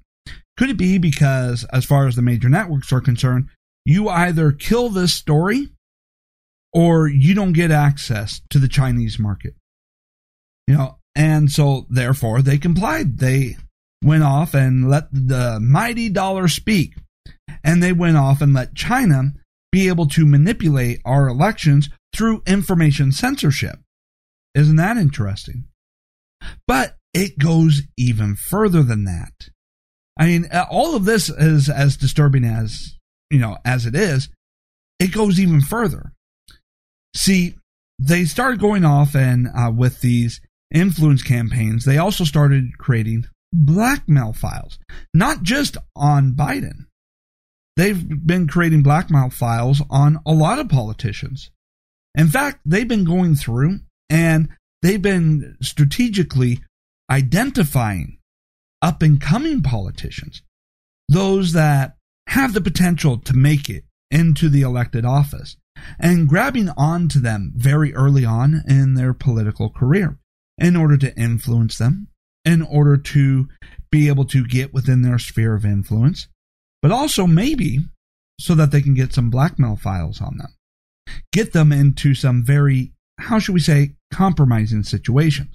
Could it be because, as far as the major networks are concerned, you either kill this story or you don't get access to the Chinese market? You know, and so therefore they complied. They went off and let the mighty dollar speak and they went off and let China be able to manipulate our elections through information censorship. Isn't that interesting? But it goes even further than that. I mean, uh, all of this is as disturbing as, you know, as it is, it goes even further. See, they started going off and uh, with these influence campaigns, they also started creating blackmail files, not just on Biden, They've been creating blackmail files on a lot of politicians. In fact, they've been going through and they've been strategically identifying up and coming politicians, those that have the potential to make it into the elected office, and grabbing onto them very early on in their political career in order to influence them, in order to be able to get within their sphere of influence, but also maybe so that they can get some blackmail files on them, get them into some very, how should we say, compromising situations.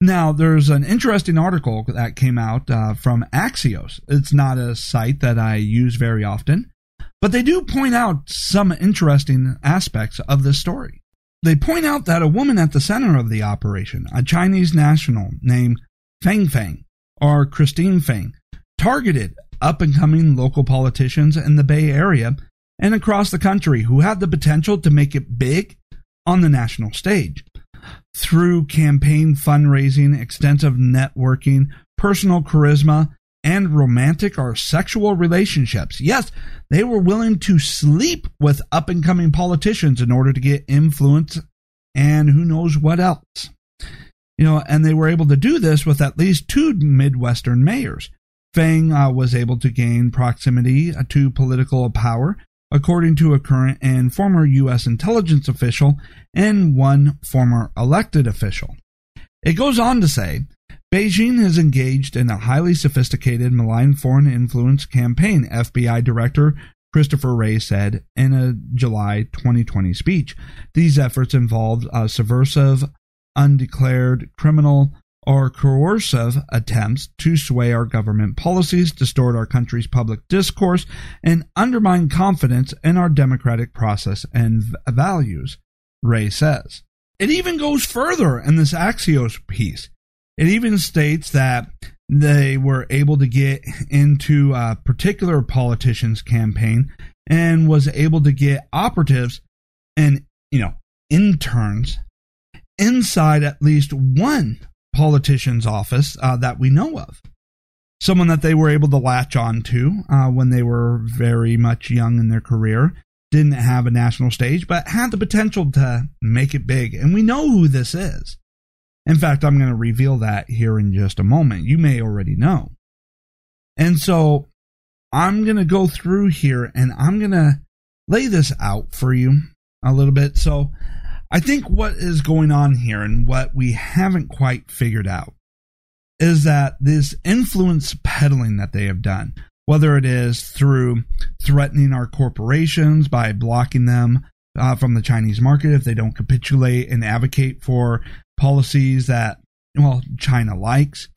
Now, there's an interesting article that came out uh, from Axios. It's not a site that I use very often, but they do point out some interesting aspects of this story. They point out that a woman at the center of the operation, a Chinese national named Fang Fang, or Christine Fang, targeted up and coming local politicians in the Bay Area and across the country who had the potential to make it big on the national stage. Through campaign fundraising, extensive networking, personal charisma, and romantic or sexual relationships. Yes, they were willing to sleep with up and coming politicians in order to get influence and who knows what else. You know, and they were able to do this with at least two Midwestern mayors. Fang uh, was able to gain proximity uh, to political power according to a current and former U.S. intelligence official and one former elected official. It goes on to say Beijing has engaged in a highly sophisticated malign foreign influence campaign, FBI Director Christopher Wray said in a July 2020 speech. These efforts involved a subversive, undeclared criminal, or coercive attempts to sway our government policies, distort our country's public discourse, and undermine confidence in our democratic process and values, Wray says. It even goes further in this Axios piece. It even states that they were able to get into a particular politician's campaign and was able to get operatives and, you know, interns inside at least one politician's office uh, that we know of. Someone that they were able to latch on to uh, when they were very much young in their career. Didn't have a national stage, but had the potential to make it big. And we know who this is. In fact, I'm going to reveal that here in just a moment. You may already know. And so I'm going to go through here and I'm going to lay this out for you a little bit. So I think what is going on here and what we haven't quite figured out is that this influence peddling that they have done, whether it is through threatening our corporations by blocking them uh, from the Chinese market if they don't capitulate and advocate for policies that, well, China likes.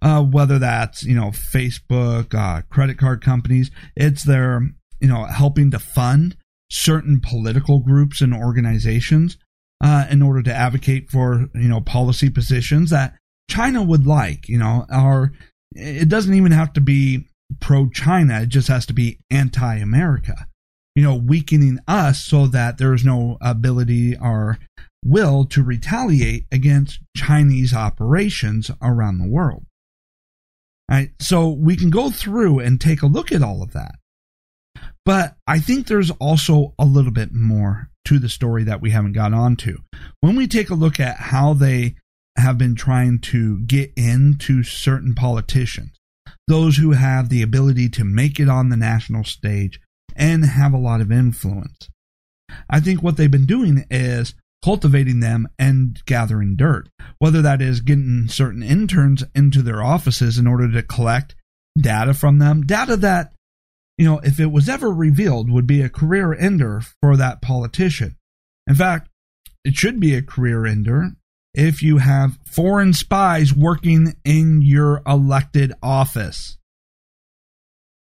Uh, whether that's you know Facebook, uh, credit card companies, it's their you know helping to fund certain political groups and organizations uh, in order to advocate for you know policy positions that China would like. You know, or it doesn't even have to be pro China; it just has to be anti America. You know, weakening us so that there is no ability or will to retaliate against Chinese operations around the world. Right, so we can go through and take a look at all of that. But I think there's also a little bit more to the story that we haven't got onto. When we take a look at how they have been trying to get into certain politicians, those who have the ability to make it on the national stage and have a lot of influence. I think what they've been doing is cultivating them and gathering dirt, whether that is getting certain interns into their offices in order to collect data from them, data that you know, if it was ever revealed, would be a career ender for that politician. In fact, it should be a career ender if you have foreign spies working in your elected office.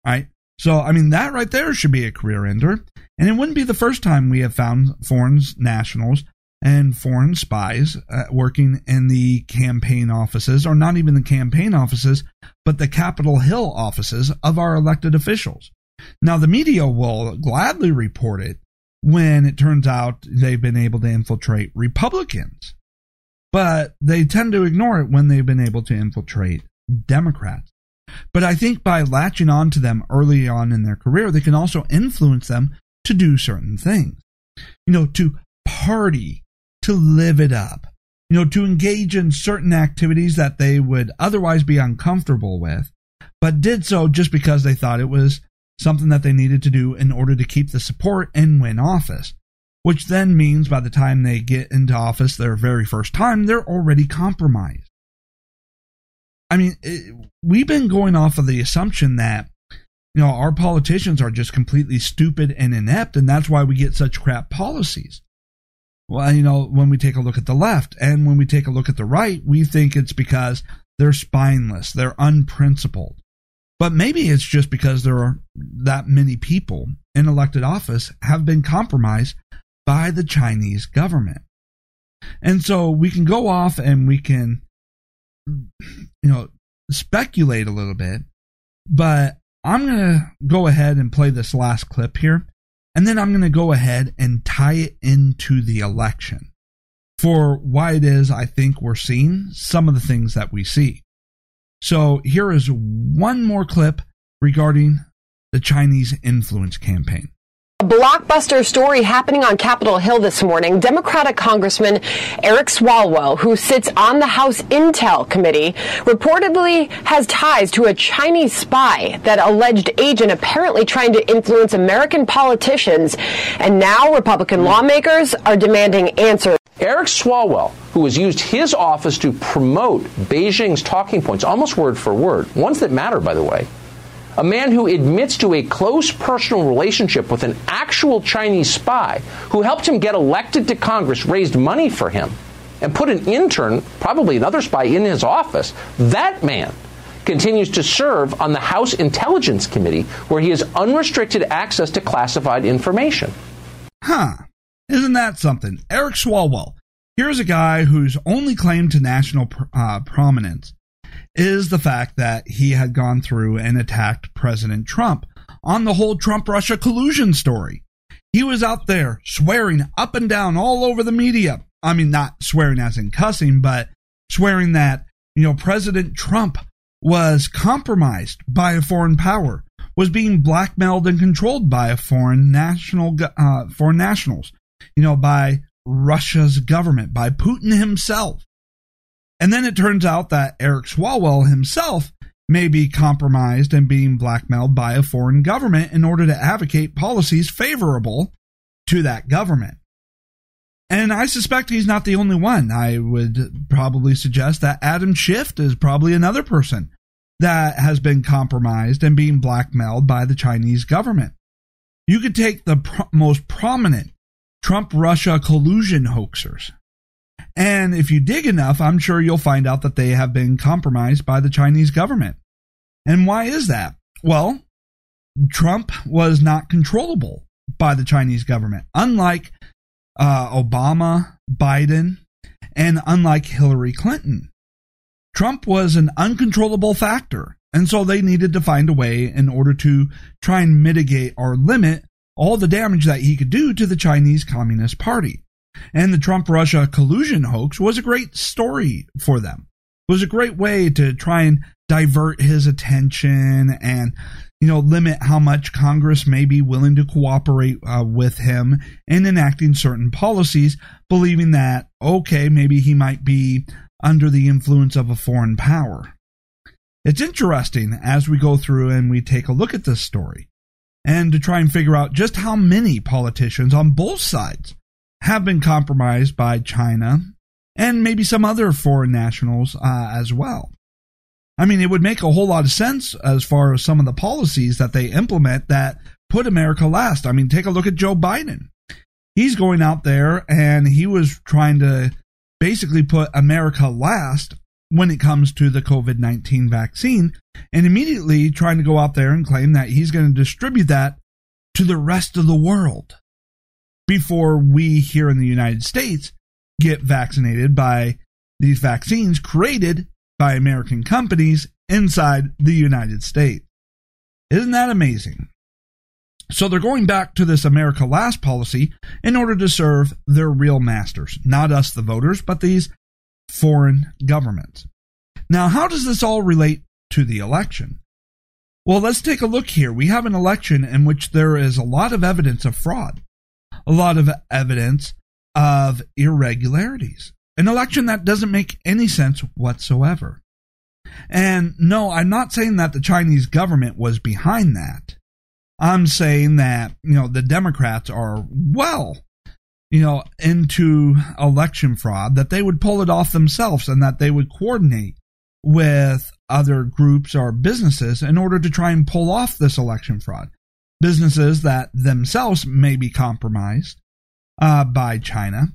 Right? So, I mean, that right there should be a career ender. And it wouldn't be the first time we have found foreign nationals and foreign spies uh, working in the campaign offices, or not even the campaign offices, but the Capitol Hill offices of our elected officials. Now, the media will gladly report it when it turns out they've been able to infiltrate Republicans, but they tend to ignore it when they've been able to infiltrate Democrats. But I think by latching on to them early on in their career, they can also influence them to do certain things. You know, to party, to live it up, you know, to engage in certain activities that they would otherwise be uncomfortable with, but did so just because they thought it was something that they needed to do in order to keep the support and win office. Which then means by the time they get into office their very first time, they're already compromised. I mean, it, we've been going off of the assumption that, you know, our politicians are just completely stupid and inept, and that's why we get such crap policies. Well, you know, when we take a look at the left and when we take a look at the right, we think it's because they're spineless, they're unprincipled. But maybe it's just because there are that many people in elected office have been compromised by the Chinese government. And so we can go off and we can, you know, speculate a little bit, but I'm going to go ahead and play this last clip here. And then I'm going to go ahead and tie it into the election for why it is I think we're seeing some of the things that we see. So here is one more clip regarding the Chinese influence campaign. A blockbuster story happening on Capitol Hill this morning. Democratic Congressman Eric Swalwell, who sits on the House Intel Committee, reportedly has ties to a Chinese spy, that alleged agent apparently trying to influence American politicians. And now Republican lawmakers are demanding answers. Eric Swalwell, who has used his office to promote Beijing's talking points, almost word for word, ones that matter, by the way, a man who admits to a close personal relationship with an actual Chinese spy who helped him get elected to Congress, raised money for him, and put an intern, probably another spy, in his office. That man continues to serve on the House Intelligence Committee, where he has unrestricted access to classified information. Huh. Isn't that something? Eric Swalwell. Here's a guy whose only claim to national uh, prominence is the fact that he had gone through and attacked President Trump on the whole Trump Russia collusion story. He was out there swearing up and down all over the media. I mean, not swearing as in cussing, but swearing that, you know, President Trump was compromised by a foreign power, was being blackmailed and controlled by a foreign national, uh, foreign nationals, you know, by Russia's government, by Putin himself. And then it turns out that Eric Swalwell himself may be compromised and being blackmailed by a foreign government in order to advocate policies favorable to that government. And I suspect he's not the only one. I would probably suggest that Adam Schiff is probably another person that has been compromised and being blackmailed by the Chinese government. You could take the most prominent Trump Russia collusion hoaxers and if you dig enough, I'm sure you'll find out that they have been compromised by the Chinese government. And why is that? Well, Trump was not controllable by the Chinese government, unlike uh, Obama, Biden, and unlike Hillary Clinton. Trump was an uncontrollable factor, and so they needed to find a way in order to try and mitigate or limit all the damage that he could do to the Chinese Communist Party. And the Trump Russia collusion hoax was a great story for them. It was a great way to try and divert his attention and, you know, limit how much Congress may be willing to cooperate uh, with him in enacting certain policies, believing that, okay, maybe he might be under the influence of a foreign power. It's interesting as we go through and we take a look at this story and to try and figure out just how many politicians on both sides have been compromised by China and maybe some other foreign nationals uh, as well. I mean, it would make a whole lot of sense as far as some of the policies that they implement that put America last. I mean, take a look at Joe Biden. He's going out there and he was trying to basically put America last when it comes to the COVID 19 vaccine and immediately trying to go out there and claim that he's going to distribute that to the rest of the world before we here in the United States get vaccinated by these vaccines created by American companies inside the United States. Isn't that amazing? So they're going back to this America Last policy in order to serve their real masters, not us, the voters, but these foreign governments. Now, how does this all relate to the election? Well, let's take a look here. We have an election in which there is a lot of evidence of fraud a lot of evidence of irregularities. An election that doesn't make any sense whatsoever. And no, I'm not saying that the Chinese government was behind that. I'm saying that, you know, the Democrats are well, you know, into election fraud, that they would pull it off themselves and that they would coordinate with other groups or businesses in order to try and pull off this election fraud businesses that themselves may be compromised uh, by China.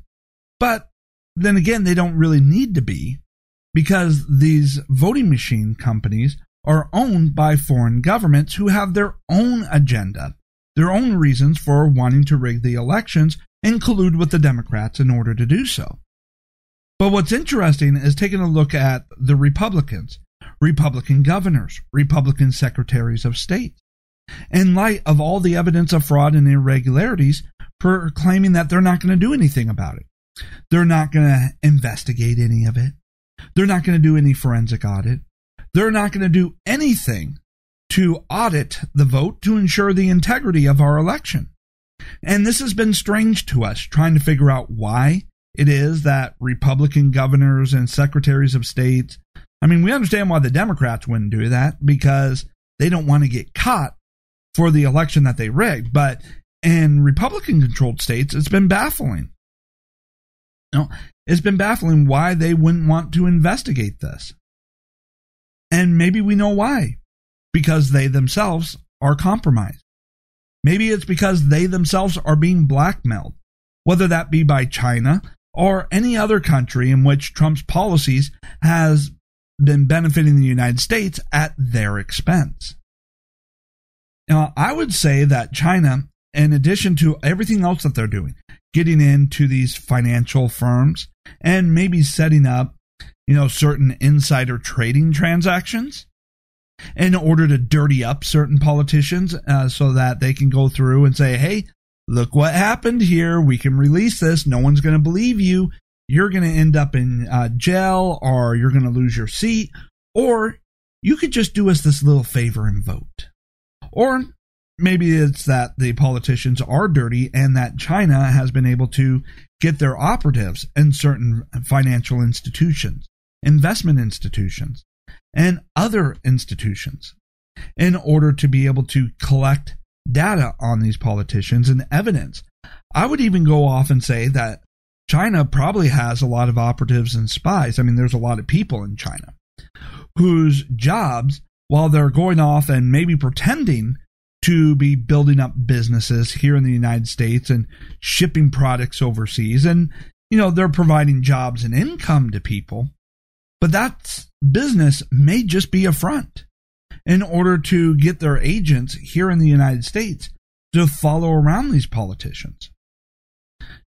But then again, they don't really need to be because these voting machine companies are owned by foreign governments who have their own agenda, their own reasons for wanting to rig the elections and collude with the Democrats in order to do so. But what's interesting is taking a look at the Republicans, Republican governors, Republican secretaries of state in light of all the evidence of fraud and irregularities, proclaiming that they're not going to do anything about it. They're not going to investigate any of it. They're not going to do any forensic audit. They're not going to do anything to audit the vote to ensure the integrity of our election. And this has been strange to us, trying to figure out why it is that Republican governors and secretaries of state, I mean, we understand why the Democrats wouldn't do that because they don't want to get caught for the election that they rigged. But in Republican controlled states, it's been baffling. You know, it's been baffling why they wouldn't want to investigate this. And maybe we know why. Because they themselves are compromised. Maybe it's because they themselves are being blackmailed, whether that be by China or any other country in which Trump's policies has been benefiting the United States at their expense. Now, I would say that China, in addition to everything else that they're doing, getting into these financial firms and maybe setting up, you know, certain insider trading transactions in order to dirty up certain politicians uh, so that they can go through and say, hey, look what happened here. We can release this. No one's going to believe you. You're going to end up in uh, jail or you're going to lose your seat. Or you could just do us this little favor and vote. Or maybe it's that the politicians are dirty and that China has been able to get their operatives in certain financial institutions, investment institutions, and other institutions in order to be able to collect data on these politicians and evidence. I would even go off and say that China probably has a lot of operatives and spies. I mean, there's a lot of people in China whose jobs, while they're going off and maybe pretending to be building up businesses here in the United States and shipping products overseas, and, you know, they're providing jobs and income to people, but that business may just be a front in order to get their agents here in the United States to follow around these politicians,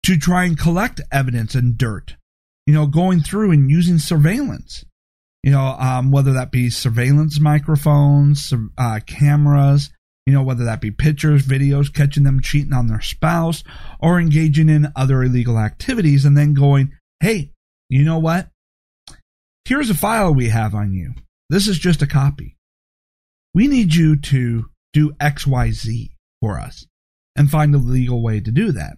to try and collect evidence and dirt, you know, going through and using surveillance, you know, um, whether that be surveillance microphones, uh, cameras, you know, whether that be pictures, videos, catching them cheating on their spouse, or engaging in other illegal activities, and then going, hey, you know what? Here's a file we have on you. This is just a copy we need you to do XYZ for us and find a legal way to do that.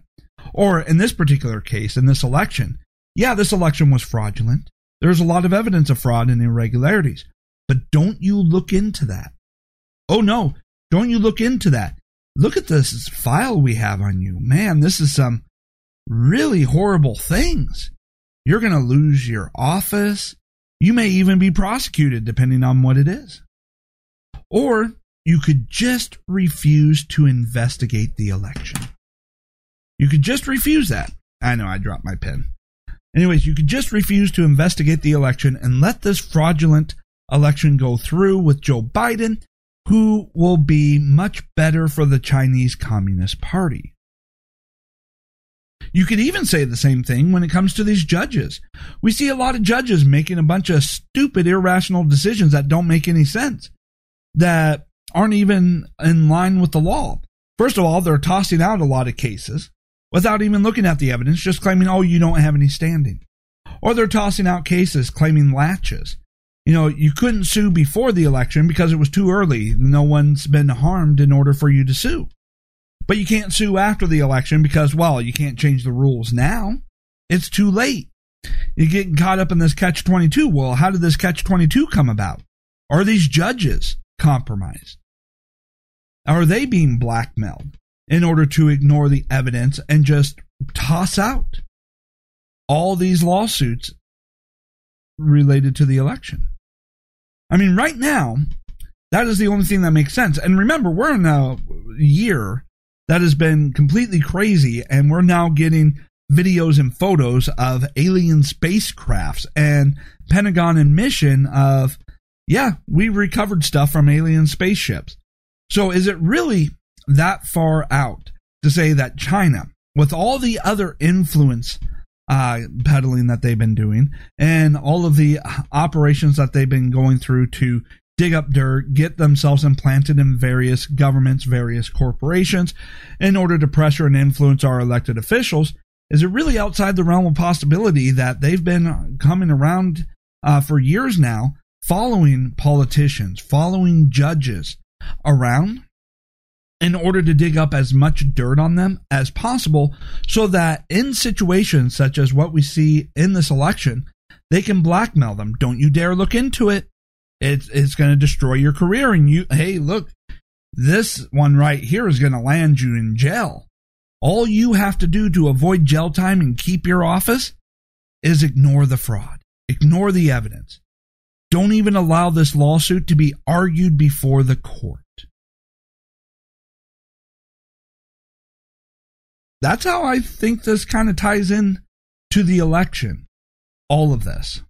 Or in this particular case, in this election, yeah, this election was fraudulent. There's a lot of evidence of fraud and irregularities. But don't you look into that. Oh no, don't you look into that. Look at this file we have on you. Man, this is some really horrible things. You're going to lose your office. You may even be prosecuted depending on what it is. Or you could just refuse to investigate the election. You could just refuse that. I know I dropped my pen. Anyways, you could just refuse to investigate the election and let this fraudulent election go through with Joe Biden, who will be much better for the Chinese Communist Party. You could even say the same thing when it comes to these judges. We see a lot of judges making a bunch of stupid, irrational decisions that don't make any sense that aren't even in line with the law. First of all, they're tossing out a lot of cases without even looking at the evidence, just claiming, oh, you don't have any standing. Or they're tossing out cases claiming laches. You know, you couldn't sue before the election because it was too early. No one's been harmed in order for you to sue. But you can't sue after the election because, well, you can't change the rules now. It's too late. You're getting caught up in this catch 22. Well, how did this catch 22 come about? Are these judges compromised? Are they being blackmailed in order to ignore the evidence and just toss out all these lawsuits related to the election? I mean, right now, that is the only thing that makes sense. And remember, we're in a year that has been completely crazy, and we're now getting videos and photos of alien spacecrafts and Pentagon admission of yeah, we recovered stuff from alien spaceships. So is it really that far out to say that China, with all the other influence uh, peddling that they've been doing and all of the operations that they've been going through to dig up dirt, get themselves implanted in various governments, various corporations in order to pressure and influence our elected officials, is it really outside the realm of possibility that they've been coming around uh, for years now following politicians, following judges around in order to dig up as much dirt on them as possible so that in situations such as what we see in this election, they can blackmail them. Don't you dare look into it. It's, it's going to destroy your career. And you, hey, look, this one right here is going to land you in jail. All you have to do to avoid jail time and keep your office is ignore the fraud, ignore the evidence. Don't even allow this lawsuit to be argued before the court. That's how I think this kind of ties in to the election. All of this.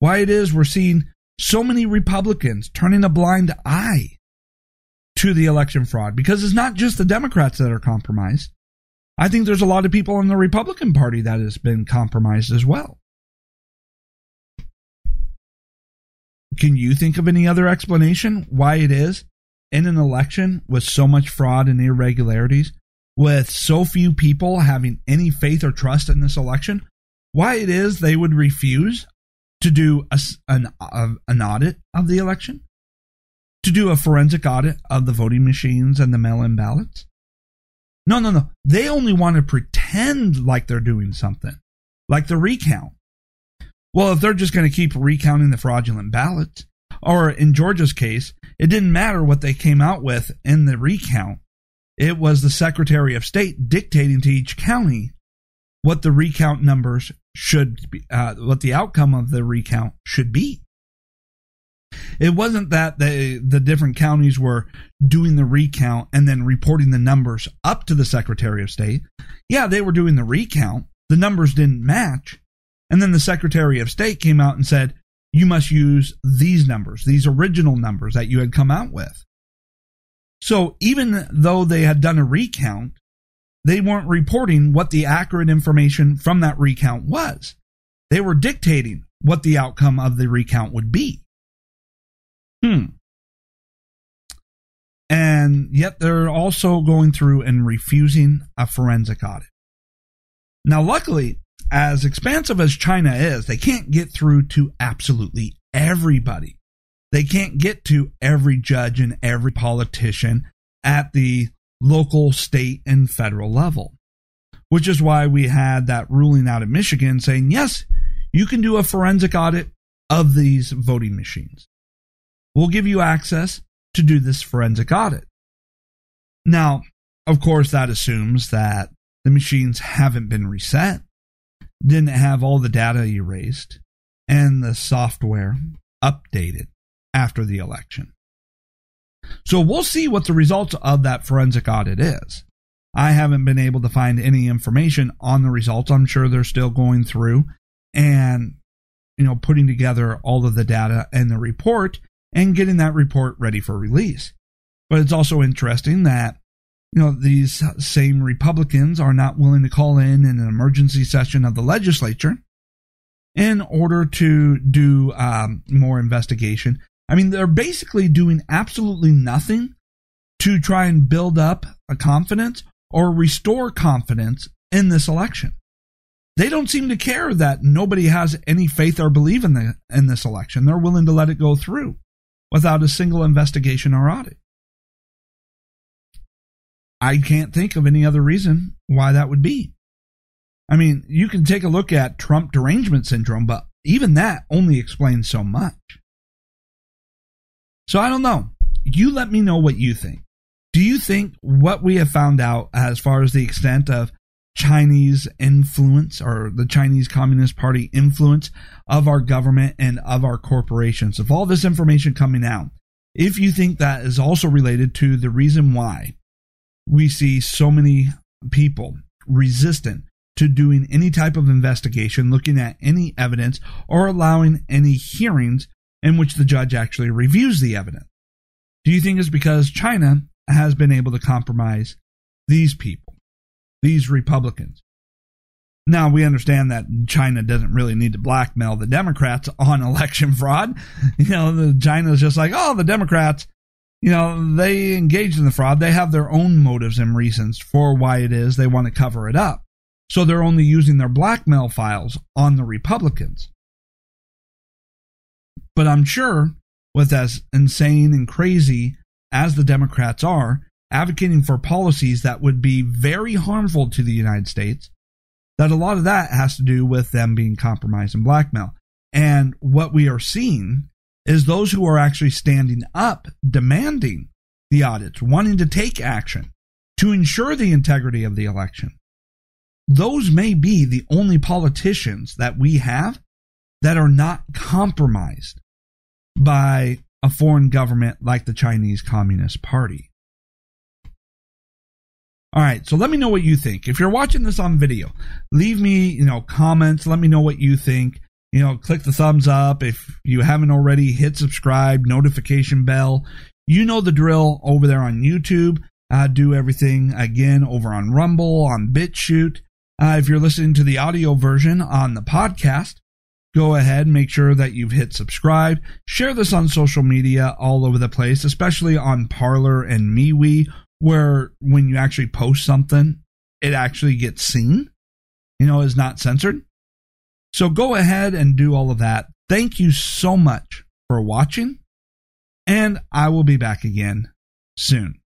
Why it is we're seeing so many Republicans turning a blind eye to the election fraud because it's not just the Democrats that are compromised. I think there's a lot of people in the Republican Party that has been compromised as well. Can you think of any other explanation why it is in an election with so much fraud and irregularities, with so few people having any faith or trust in this election, why it is they would refuse to do a, an, a, an audit of the election? To do a forensic audit of the voting machines and the mail in ballots? No, no, no. They only want to pretend like they're doing something, like the recount. Well, if they're just going to keep recounting the fraudulent ballots, or in Georgia's case, it didn't matter what they came out with in the recount. It was the Secretary of State dictating to each county what the recount numbers should be, uh, what the outcome of the recount should be. It wasn't that they, the different counties were doing the recount and then reporting the numbers up to the Secretary of State. Yeah, they were doing the recount. The numbers didn't match. And then the Secretary of State came out and said, you must use these numbers, these original numbers that you had come out with. So even though they had done a recount, they weren't reporting what the accurate information from that recount was. They were dictating what the outcome of the recount would be. Hmm. And yet they're also going through and refusing a forensic audit. Now, luckily, as expansive as China is, they can't get through to absolutely everybody. They can't get to every judge and every politician at the local, state, and federal level. Which is why we had that ruling out of Michigan saying, yes, you can do a forensic audit of these voting machines. We'll give you access to do this forensic audit. Now, of course, that assumes that the machines haven't been reset, didn't have all the data erased, and the software updated after the election. So we'll see what the results of that forensic audit is. I haven't been able to find any information on the results. I'm sure they're still going through and you know putting together all of the data and the report and getting that report ready for release. But it's also interesting that you know these same Republicans are not willing to call in an emergency session of the legislature in order to do um, more investigation. I mean, they're basically doing absolutely nothing to try and build up a confidence or restore confidence in this election. They don't seem to care that nobody has any faith or belief in the in this election. They're willing to let it go through without a single investigation or audit. I can't think of any other reason why that would be. I mean, you can take a look at Trump derangement syndrome, but even that only explains so much. So I don't know. You let me know what you think. Do you think what we have found out as far as the extent of Chinese influence or the Chinese Communist Party influence of our government and of our corporations, of all this information coming out, if you think that is also related to the reason why we see so many people resistant to doing any type of investigation, looking at any evidence, or allowing any hearings in which the judge actually reviews the evidence. Do you think it's because China has been able to compromise these people, these Republicans? Now, we understand that China doesn't really need to blackmail the Democrats on election fraud. You know, the China's just like, oh, the Democrats, you know, they engaged in the fraud. They have their own motives and reasons for why it is they want to cover it up. So they're only using their blackmail files on the Republicans. But I'm sure with as insane and crazy as the Democrats are, advocating for policies that would be very harmful to the United States, that a lot of that has to do with them being compromised and blackmail. And what we are seeing is those who are actually standing up, demanding the audits, wanting to take action to ensure the integrity of the election. Those may be the only politicians that we have that are not compromised by a foreign government like the Chinese Communist Party. All right, so let me know what you think. If you're watching this on video, leave me, you know, comments, let me know what you think. You know, click the thumbs up if you haven't already, hit subscribe, notification bell. You know the drill over there on YouTube. I do everything again over on Rumble, on BitChute. Uh, if you're listening to the audio version on the podcast, go ahead, make sure that you've hit subscribe. Share this on social media all over the place, especially on Parler and MeWe where when you actually post something, it actually gets seen, you know, is not censored. So go ahead and do all of that. Thank you so much for watching, and I will be back again soon.